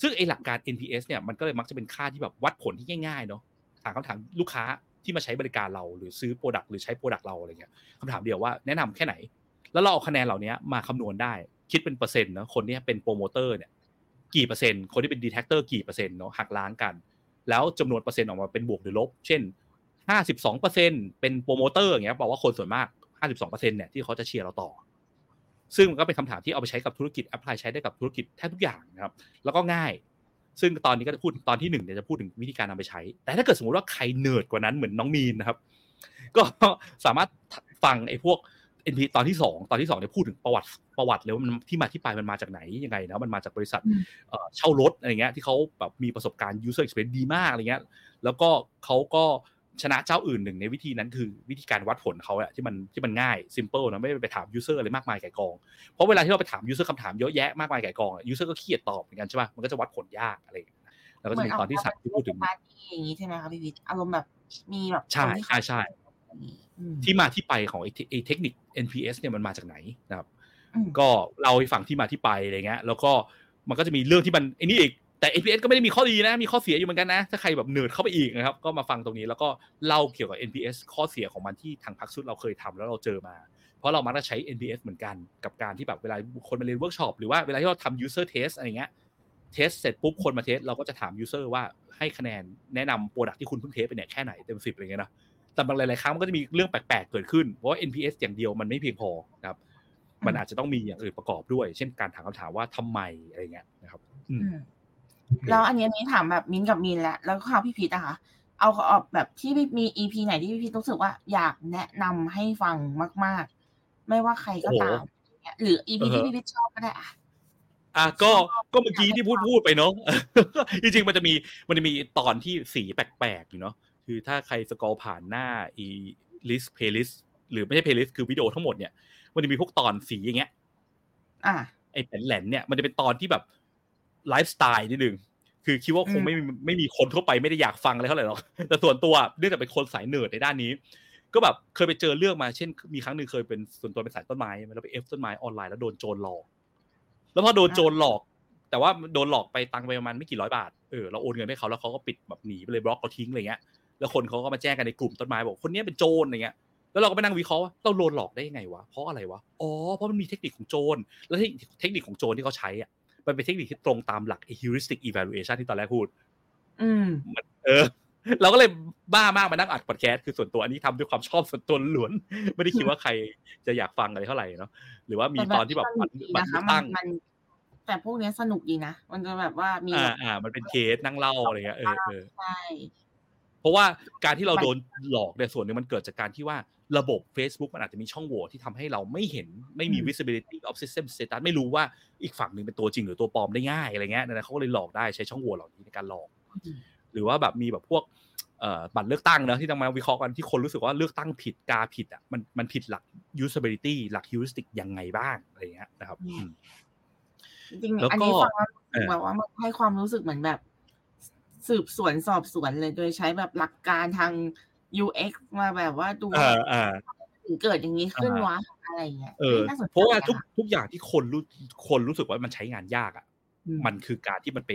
ซึ่งไอหลักการ NPS เนี่ยมันก็เลยมักจะเป็นค่าที่แบบวัดผลที่ง่ายๆเนาะถามคำถามลูกค้าที่มาใช้บริการเราหรือซื้อ product หรือใช้ product เราอะไรเงี้ยคำถามเดียวว่าแนะนำแค่ไหน แล้วเราเอาคะแนนเหล่านี้มาคำนวณได้ คิดเป็นเปอร์เซ็นต์นะคนนี้เป็นโปรโมเตอร์เนี่ย กี่เปอร์เซ็นต์คนที่เป็น detractor กี่เปอร์เซ็นต์เนาะหักล้างกัน แล้วจำนวนเปอร์เซ็นต์ออกมาเป็นบวกหรือลบ เช่นห้าสิบสองเปอร์เซ็นเป็นโปรโมเตอร์อย่างเงี้ยบอกว่าคนส่วนมากห้าสิบสองเปอร์เซ็นเนี่ยที่เขาจะเชียร์เราต่อ ซึ่งมันก็เป็นคำถามที่เอาไปใช้กับธุรกิจ apply ใช้ได้กับธุรกิจแทบทุกอย่างนะครับ แล้วก็ง่าย ซึ่งตอนนี้ก็จะพูดตอนที่หนึ่งเนี่ยจะพูดถึงวิธีการนำไปใช้ แต่ถ้าเกิดสมมติว่าใครเนิร์ดกว่านั้นเหมือนน้องมีนนะครับ ก็สามารถฟังไอ้พวก NPS ตอนที่สองตอนที่สองเนี่ยพูดถึงประวัติประวัติเลยว่ามันที่มาที่ไปมันมาจากไหนยังไงนะมันมาจากบริษัทเช่ารถอะไรเงี้ยที่เขาแบบมีประสบการณ์ user experience ดีมากอะไรเงี้ย แล้วก็เขาก็ชนะเจ้าอื่นหนึ่งในวิธีนั้นคือวิธีการวัดผลเขาอะที่มันที่มันง่าย simple นะไม่ไปถาม user อะไรมากมายไก่กอง เพราะเวลาที่เราไปถาม user คำถามเยอะแยะมากมายไก่กอง user ก็เครียดตอบเหมือนกันใช่ป่ะมันก็จะวัดผลยากอะไรแล้วก็จะมีตอนที่สามที่พูดถึงอย่างนี้ใช่ไหมคะพี่วิทย์อารมณ์แบบมีแบบใช่ใช่ใช่ ที่มาที่ไปของไอ้เทคนิค NPS เนี่ยมันมาจากไหนนะครับ ก็เราให้ฟังที่มาที่ไปอะไรเงี้ย แล้วก็มันก็จะมีเรื่องที่มันไอ้นี่อีกแต่ NPS ก็ไม่ได้มีข้อดีนะ มีข้อเสียอยู่เหมือนกันนะ ถ้าใครแบบเนิร์ดเข้าไปอีกนะครับ ก็มาฟังตรงนี้แล้วก็เล่าเกี่ยวกับ NPS ข้อเสียของมันที่ทางพักสุดเราเคยทำแล้วเราเจอมา เพราะเรามักจะใช้ NPS เหมือนกันกับการที่แบบเวลาคนมาเรียนเวิร์กช็อปหรือว่าเวลาที่เราทำ user test อะไรเงี้ย test เสร็จปุ๊บคนมา test เราก็จะถาม user ว่าให้คะแนนแนะนำ product ที่คุณเพิ่ง test ไปเนี่ยแค่ไหนเต็มสิบอะไรเงี้ยนะ แต่บางหลาย ๆ ครั้งมันก็จะมีเรื่องแปลก ๆ เกิดขึ้น เพราะว่า NPS อย่างเดียวมันไม่เพียงพอนะครับ มันอาจจะต้องมีอย่างอื่นประกอบด้วย เช่นการถามคำถามว่าทำไมอะไรเงี้ยนะครับอืมแล้วอันนี้นี้ถามแบบมินกับมินแล้วแล้วก็พี่พีทอะค่ะเอาเอาแบบที่มี EP ไหนที่พี่พีทรู้สึกว่าอยากแนะนำให้ฟังมาก ๆ ไม่ว่าใครก็ตามหรือ EP ที่พี่พีทชอบก็ได้อะอะก็ก็เมื่อกี้ที่พูดพูดไปเนาะจริงๆมันจะมีมันจะมีตอนที่สีแปลกๆอยู่เนาะ คือถ้าใครสกอร์ผ่านหน้าอี list playlist หรือไม่ใช่ playlist คือวิดีโอทั้งหมดเนี่ย มันจะมีพวกตอนสีอย่างเงี้ยอ่าไอ้แผ่นแหลนเนี่ยมันจะเป็นตอนที่แบบไลฟ์สไตล์นิดนึงคือคิดว่าคงไม่ไม่มีคนทั่วไปไม่ได้อยากฟังอะไรเท่าไหร่หรอกแต่ส่วนตัวเนื่องจากเป็นคนสายเนิร์ดในด้านนี้ ก็แบบเคยไปเจอเรื่องมาเช่น มีครั้งหนึ่งเคยเป็นส่วนตัวเป็นสายต้นไม้แล้วไปเอฟต้นไม้ออนไลน์แล้วโดนโจรหลอก แล้วพอโดนโจรหลอก แต่ว่าโดนหลอกไปตังไปประมาณไม่กี่ร้อยบาทเออเราโอนเงินให้เขาแล้วเขาก็ปิดแบบหนีไปเลยบล็อกเราทิ้งอะไรเงี้ย แล้วคนเขาก็มาแจ้งกันในกลุ่มต้นไม้บอกคนนี้เป็นโจรอะไรเงี้ยแล้วเราก็ไปนั่งวิเคราะห์ว่าเราโดนหลอกได้ยังไงวะเพราะอะไรวะอ๋อเพราะมันมีเทคนิคของโจรแล้วเทคนิคของโจรที่เขาใช้อะมันเป็นเทคนิคที่ตรงตามหลัก heuristic evaluation ที่ตอนแรกพูด อืมเออ เราก็เลยบ้ามากมานั่งอัดพอดแคสต์คือส่วนตัวอันนี้ทำด้วยความชอบส่วนตัวล้วน ไม่ได้คิดว่าใครจะอยากฟังอะไรเท่าไหร่เนาะหรือว่ามีตอนที่แบบมันมันมัตั้นงมันแต่พวกนี้สนุกดีนะมันจะแบบว่ามีอ่าอ่ามันเป็นเคสนั่งเล่าอะไรเงี้ยเออเออใช่เพ ราะว่าการที่เราโดนหลอกเนี่ยส่วนหนึ่งมันเกิดจากการที่ว่าระบบ Facebook มันอาจจะมีช่องโหว่ที่ทำให้เราไม่เห็นไม่มี visibility of system status ไม่รู้ว่าอีกฝั่งหนึ่งเป็นตัวจริงหรือตัวปลอมได้ง่ายอะไรเงี้ยนะเขาก็เลยหลอกได้ใช้ช่องโหว่เหล่านี้ในการหลอก หรือว่าแบบมีแบบพวกบัตรเลือกตั้งนะที่ต้องมาวิเคราะห์กันที่คนรู้สึกว่าเลือกตั้งผิดกาผิดอะมันมันผิดหลัก usability หลัก heuristic ยังไงบ้างอะไรเงี้ยนะครับจริงๆอันนี้ฟังแล้วแบบว่ามันให้ความรู้สึกเหมือนแบบ สืบสวนสอบสวนเลย โดยใช้แบบหลักการทาง UX มาแบบว่าดูอ่าอ่าถึงเกิดอย่างนี้ขึ้นวะอะไรเงี้ยเออเพราะว่าทุกทุกอย่างที่คนรู้คนรู้สึกว่ามันใช้งานยากอะ มันคือการที่มันไป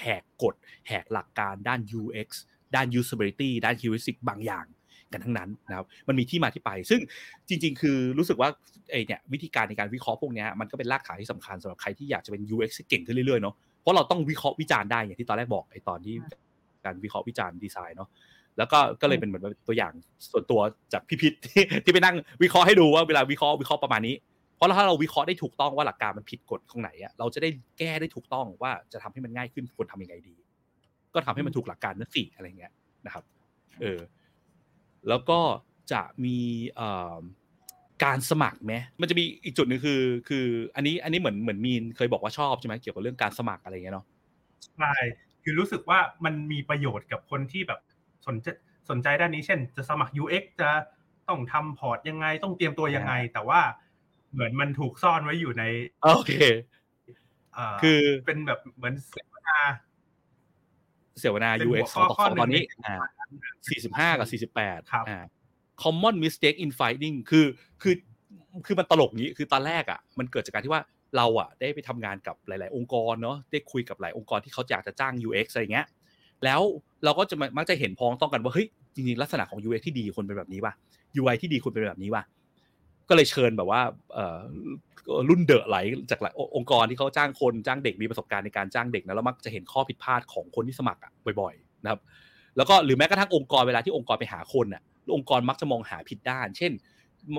แหกกฎแหกหลักการด้าน UX ด้าน usability ด้าน heuristic บางอย่างกันทั้งนั้นนะครับ มันมีที่มาที่ไป ซึ่งจริง ๆ คือรู้สึกว่าไอเนี่ยวิธีการในการวิเคราะห์พวกนี้มันก็เป็นรากฐานที่สำคัญสำหรับใครที่อยากจะเป็น UX ที่เก่งขึ้นเรื่อยๆเนาะเพ ราะเราต้องวิเคราะห์วิจารณ์ได้อย่างที่ตอนแรกบอกไอตอนที่การวิเคราะห์วิจารณ์ดีไซน์เนาะแล้วก็ก็เลยเป็นเหมือนตัวอย่างส่วนตัวจากพี่พิษที่ที่ไปนั่งวิเคราะห์ให้ดูว่าเวลาวิเคราะห์วิเคราะห์ประมาณนี้ เพราะถ้าเราวิเคราะห์ได้ถูกต้องว่าหลักการมันผิดกฎตรงไหนอะเราจะได้แก้ได้ถูกต้องว่าจะทำให้มันง่ายขึ้นควรทำยังไงดี ก็ทำให้มันถูกหลักการนั่นสิอะไรเงี้ยนะครับ เออ แล้วก็จะมี การสมัครไหมมันจะมีอีกจุดหนึ่งคือ คือ อันนี้อันนี้เหมือนเหมือนมีนเคยบอกว่าชอบใช่ไหมเกี่ยวกับเรื่องการสมัครอะไรเงี้ยเนาะใช่คือรู้สึกว่ามันมีประโยชน์กับคนที่แบบสนใจสนใจด้านนี้เช่น จะสมัคร UX จะต้องทำพอร์ตยังไงต้องเตรียมตัวยังไง แต่ว่าเหมือนมันถูกซ่อนไว้อยู่ในโอเคคือเป็นแบบเหมือนนาเสวนาเป็นหัว UX ข้อต่อข้อตอนนี้หนึ่งอ่าสี่สิบห้ากับสี่สิบแปดครับอ่า common mistake in finding คือคือคือมันตลกงี้คือตอนแรกอะมันเกิดจากการที่ว่าเราอะได้ไปทำงานกับหลาย ๆ องค์กรเนาะได้คุยกับหลายองค์กรที่เขาอยากจะจ้าง UX อะไรเงี้ยแล้วเราก็จะมักจะเห็นพ้องต้องกันว่าเฮ้ยจริง ๆ ลักษณะของ UX ที่ดีควรเป็นแบบนี้ป่ะ UI ที่ดีควรเป็นแบบนี้ป่ะก็เลยเชิญแบบว่ารุ่นเดอะไหลจากหลายองค์กรที่เขาจ้างคนจ้างเด็กมีประสบการณ์ในการจ้างเด็กนะแล้วมักจะเห็นข้อผิดพลาดของคนที่สมัครอะบ่อย ๆ นะครับ แล้วก็หรือแม้กระทั่งองค์กรเวลาที่องค์กรไปหาคนอะ องค์กรมักจะมองหาผิดด้าน เช่น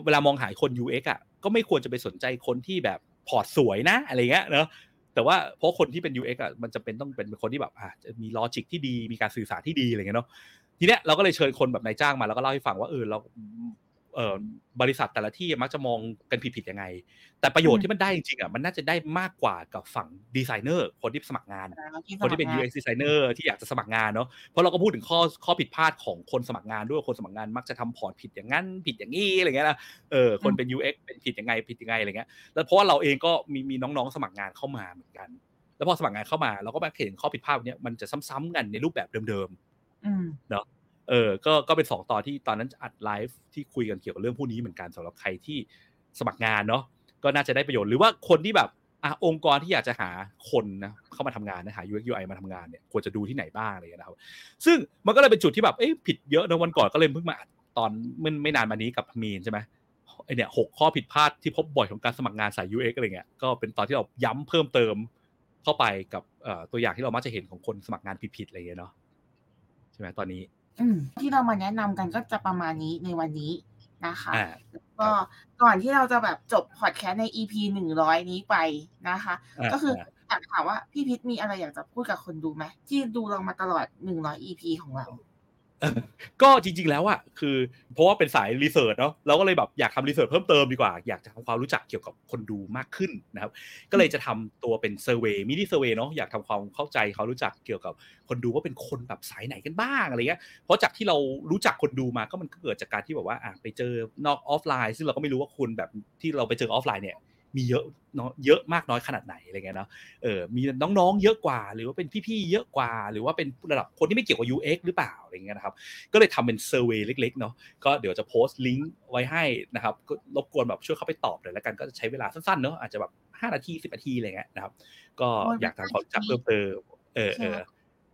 เวลามองหาคน UX อะก็ไม่ควรจะไปสนใจคนที่แบบ port สวยนะอะไรเงี้ยเนาะแต่ว่าเพราะคนที่เป็น UX อะมันจะเป็นต้องเป็นคนที่แบบอะจะมี logic ที่ดีมีการสื่อสารที่ดีอะไรเงี้ยเนาะทีเนี้ยเราก็เลยเชิญคนแบบนายจ้างมาแล้วก็เล่าให้ฟังว่าเออเรา บริษัทแต่ละที่มักจะมองกันผิดๆยังไง แต่ประโยชน์ที่มันได้จริงๆอะมันน่าจะได้มากกว่ากับฝั่งดีไซเนอร์ คนที่สมัครงาน คนที่เป็น UX designer ที่อยากจะสมัครงานเนาะเพราะเราก็พูดถึงข้อข้อผิดพลาดของคนสมัครงานด้วยคนสมัครงานมักจะทำพอร์ตผิดอย่างนั้นผิดอย่างนี้อะไรเงี้ยนะเออคนเป็น UX เป็นผิดยังไงผิดยังไงอะไรเงี้ยแล้วเพราะว่าเราเองก็มีมีน้องๆสมัครงานเข้ามาเหมือนกัน แล้วพอสมัครงานเข้ามาเราก็มาเห็นข้อผิดพลาดเนี้ยมันจะซ้ำๆกันในรูปแบบเดิมอืมๆเนาะ เออก็ก็เป็นสองตอนที่ตอนนั้นอัดไลฟ์ที่คุยกันเกี่ยวกับเรื่องพวกนี้เหมือนกันสำหรับใครที่สมัครงานเนาะก็น่าจะได้ประโยชน์หรือว่าคนที่แบบอะองค์กรที่อยากจะหาคนนะเข้ามาทำงานนะหา UX UI มาทำงานเนี่ยควรจะดูที่ไหนบ้างอะไรเงี้ยนะครับ ซึ่งมันก็เลยเป็นจุดที่แบบเอ๊ะผิดเยอะนะวันก่อนก็เลยเพิ่งมาอัดตอนมันไม่นานมานี้กับมีนใช่ไหมไอเนี่ยหกข้อผิดพลาดที่พบบ่อยของการสมัครงานสาย UX อะไรเงี้ยก็เป็นตอนที่เราย้ำเพิ่มเติมเข้าไปกับตัวอย่างที่เรามักจะเห็นของคนสมัครงานผิดๆอะไรเงี้ยเนาะใช่ไหมตอนนี้ ที่เรามาแนะนำกันก็จะประมาณนี้ในวันนี้นะคะอ่าก็ก่อนที่เราจะแบบจบพอดแคสต์ใน EP หนึ่งร้อยนี้ไปนะคะอ่าก็คืออยากถามว่าพี่พิษมีอะไรอยากจะพูดกับคนดูไหมที่ดูเรามาตลอดหนึ่งร้อย EP ของเรา ก็จริง ๆ แล้วอะคือ เพราะว่าเป็นสาย research เนาะเราก็เลยแบบอยากทำ research เพิ่มเติมดีกว่า อยากจะทำความรู้จักเกี่ยวกับคนดูมากขึ้นนะครับ ก็เลยจะทำตัวเป็น survey mini survey เนาะอยากทำความเข้าใจเขารู้จักเกี่ยวกับคนดูว่าเป็นคนแบบสายไหนกันบ้างอะไรเงี้ยเพราะจากที่เรารู้จักคนดูมาก็มันก็เกิดจากการที่แบบว่าอะไปเจอนอกออฟไลน์ ซึ่งเราก็ไม่รู้ว่าคุณแบบที่เราไปเจอออฟไลน์เนี่ย มีเยอะเนาะเยอะมากน้อยขนาดไหนอะไรเงี้ยเนาะเออมีน้องๆเยอะกว่า หรือว่าเป็นพี่ๆเยอะกว่า หรือว่าเป็นระดับคนที่ไม่เกี่ยวกับ UX หรือเปล่าอะไรเงี้ยนะครับก็เลยทำเป็น survey เล็กๆเนาะก็เดี๋ยวจะโพสต์ลิงก์ไว้ให้นะครับก็รบกวนแบบช่วยเข้าไปตอบหน่อยแล้วกันก็จะใช้เวลาสั้นๆเนาะอาจจะแบบ5นาที10นาทีอะไรเงี้ยนะครับ ก็อยากทำความรู้จักเพิ่มเติมเออเออ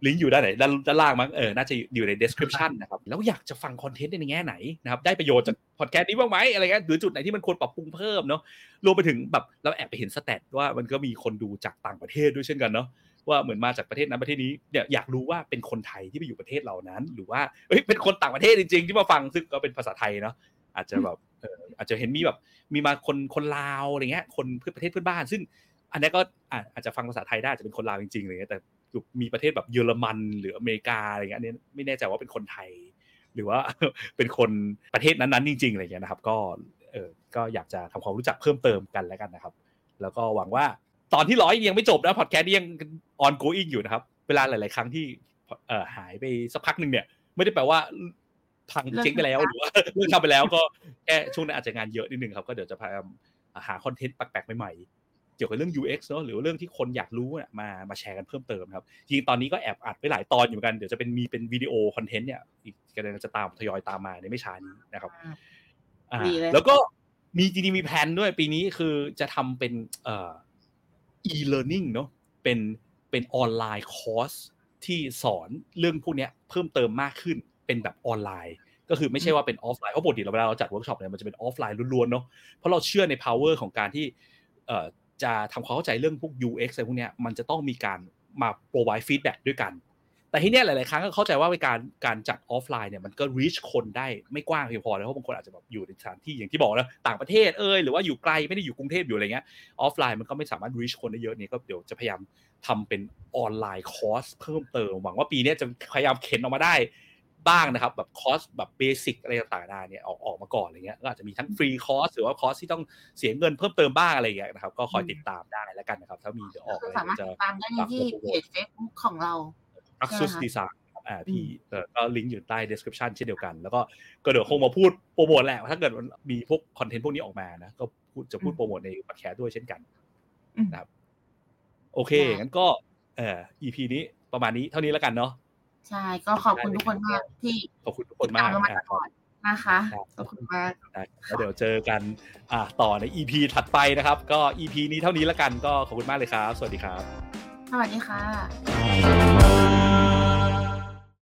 ลิงก์อยู่ด้านไหนด้านด้านล่างมั้งเออน่าจะอยู่ใน description นะครับแล้วอยากจะฟังคอนเทนต์ในแง่ไหนนะครับได้ประโยชน์จากพอดแคสต์นี้บ้างไหมอะไรเงี้ยหรือจุดไหนที่มันควรปรับปรุงเพิ่มเนาะรวมไปถึงแบบเราแอบไปเห็นสแตทว่ามันก็มีคนดูจากต่างประเทศด้วยเช่นกันเนาะว่าเหมือนมาจากประเทศนั้นประเทศนี้เนี่ยอยากรู้ว่าเป็นคนไทยที่ไปอยู่ประเทศเรานั้น หรือว่าเอ้ยเป็นคนต่างประเทศจริง ๆ ที่มาฟังซึ่งก็เป็นภาษาไทยเนาะอาจจะแบบเอออาจจะเห็นมีแบบมีมาคนคนลาวอะไรเงี้ยคนเพื่อนประเทศเพื่อนบ้าน ซึ่งอันนี้ก็อะอาจจะฟังภาษาไทยได้อาจจะเป็นคนลาวจริงๆอะไรเงี้ยแต่ มีประเทศแบบเยอรมันหรืออเมริกาอะไรเงี้ยอันนี้ไม่แน่ใจว่าเป็นคนไทย หรือว่าเป็นคนประเทศนั้นๆจริงๆอะไรเงี้ยนะครับ ก็เออก็อยากจะทำความรู้จักเพิ่มเติมกันแล้วกันนะครับ แล้วก็หวังว่าตอนที่ร้อยยังไม่จบนะพอดแคสต์ยัง on going อยู่นะครับ เวลาหลาย ๆ ครั้งที่เอ่อหายไปสักพักหนึ่งเนี่ย ไม่ได้แปลว่าพังเจ๊งไปแล้วหรือว่าเลิกทำไปแล้วก็แค่ช่วงนั้นอาจจะงานเยอะนิดนึงครับ ก็เดี๋ยวจะพยายามหาคอนเทนต์แปลกๆใหม่ๆ เกี่ยวกับเรื่อง UX เนอะหรือว่าเรื่องที่คนอยากรู้เนี่ยมามาแชร์กันเพิ่มเติมครับจริงๆตอนนี้ก็แอบอัดไว้หลายตอนอยู่กันเดี๋ยวจะเป็นมีเป็นวิดีโอคอนเทนต์เนี่ยอีกกำลังจะตามทยอยตามมาในไม่ช้านี้นะครับอ่าดีเลยแล้วก็มีจริงๆมีแผนด้วยปีนี้คือจะทำเป็นเอ่อ e-learning เนอะเป็นเป็นออนไลน์คอร์สที่สอนเรื่องพวกเนี้ยเพิ่มเติมมากขึ้นเป็นแบบออนไลน์ ก็คือไม่ใช่ว่าเป็นออฟไลน์เพราะปกติเราเวลาเราจัดเวิร์กช็อปเนี่ยมันจะเป็นออฟไลน์ล้วนๆเนาะเพราะเราเชื่อใน power ของการที่เอ่อ จะทำความเข้าใจเรื่องพวก UX อะไรพวกนี้มันจะต้องมีการมา provide feedback ด้วยกัน แต่ที่เนี้ยหลาย ๆ ครั้งก็เข้าใจว่าการการจัดออฟไลน์เนี่ยมันก็ reach คนได้ไม่กว้างเพียงพอแล้วเพราะบางคนอาจจะแบบอยู่ในสถานที่อย่างที่บอกนะต่างประเทศเอ้ยหรือว่าอยู่ไกลไม่ได้อยู่กรุงเทพอยู่อะไรเงี้ยออฟไลน์มันก็ไม่สามารถ reach คนได้เยอะนี่ก็เดี๋ยวจะพยายามทำเป็นออนไลน์คอร์สเพิ่มเติมหวังว่าปีนี้จะพยายามเข็นออกมาได้ บ้างนะครับ แบบคอร์สแบบเบสิกอะไรต่างๆนาเนี่ยออกออกมาก่อนอะไรเงี้ยก็อาจจะมีทั้งฟรีคอร์สหรือว่าคอร์สที่ต้องเเสียเงินเพิ่มเติมบ้างอะไรอย่างเงี้ยนะครับ ก็คอยติดตามได้แล้วกันนะครับ ถ้ามีเดี๋ยวออกคืออะไรสามารถเดี๋ยวติจะดตามได้ที่เพจ Facebook ของเรารักซุสใช่ไหมคะดีไซน์อ่าพี่เออก็ลิงก์อยู่ใต้ description เช่นเดียวกัน แล้วก็ก็เดี๋ยวคงมาพูดโปรโมทแหละถ้าเกิดมันมีพวกคอนเทนต์พวกนี้ออกมานะก็พูดจะพูดโปรโมทในพอดแคสต์ด้วยเช่นกันอืมนะครับ โอเคได้งั้นก็เออ EP นี้ประมาณนี้เท่านี้แล้วกันเนาะ ใช่ก็ขอบคุณทุกคนมากที่ขอบคุณทุกคนมากติดตเรามาอะตลอดนะคะครับขอบคุณมากได้แล้วเดี๋ยวเจอกันอ่าต่อใน EP ถัดไปนะครับ ก็ EP นี้เท่านี้แล้วกันก็ขอบคุณมากเลยครับ สวัสดีครับ สวัสดีค่ะ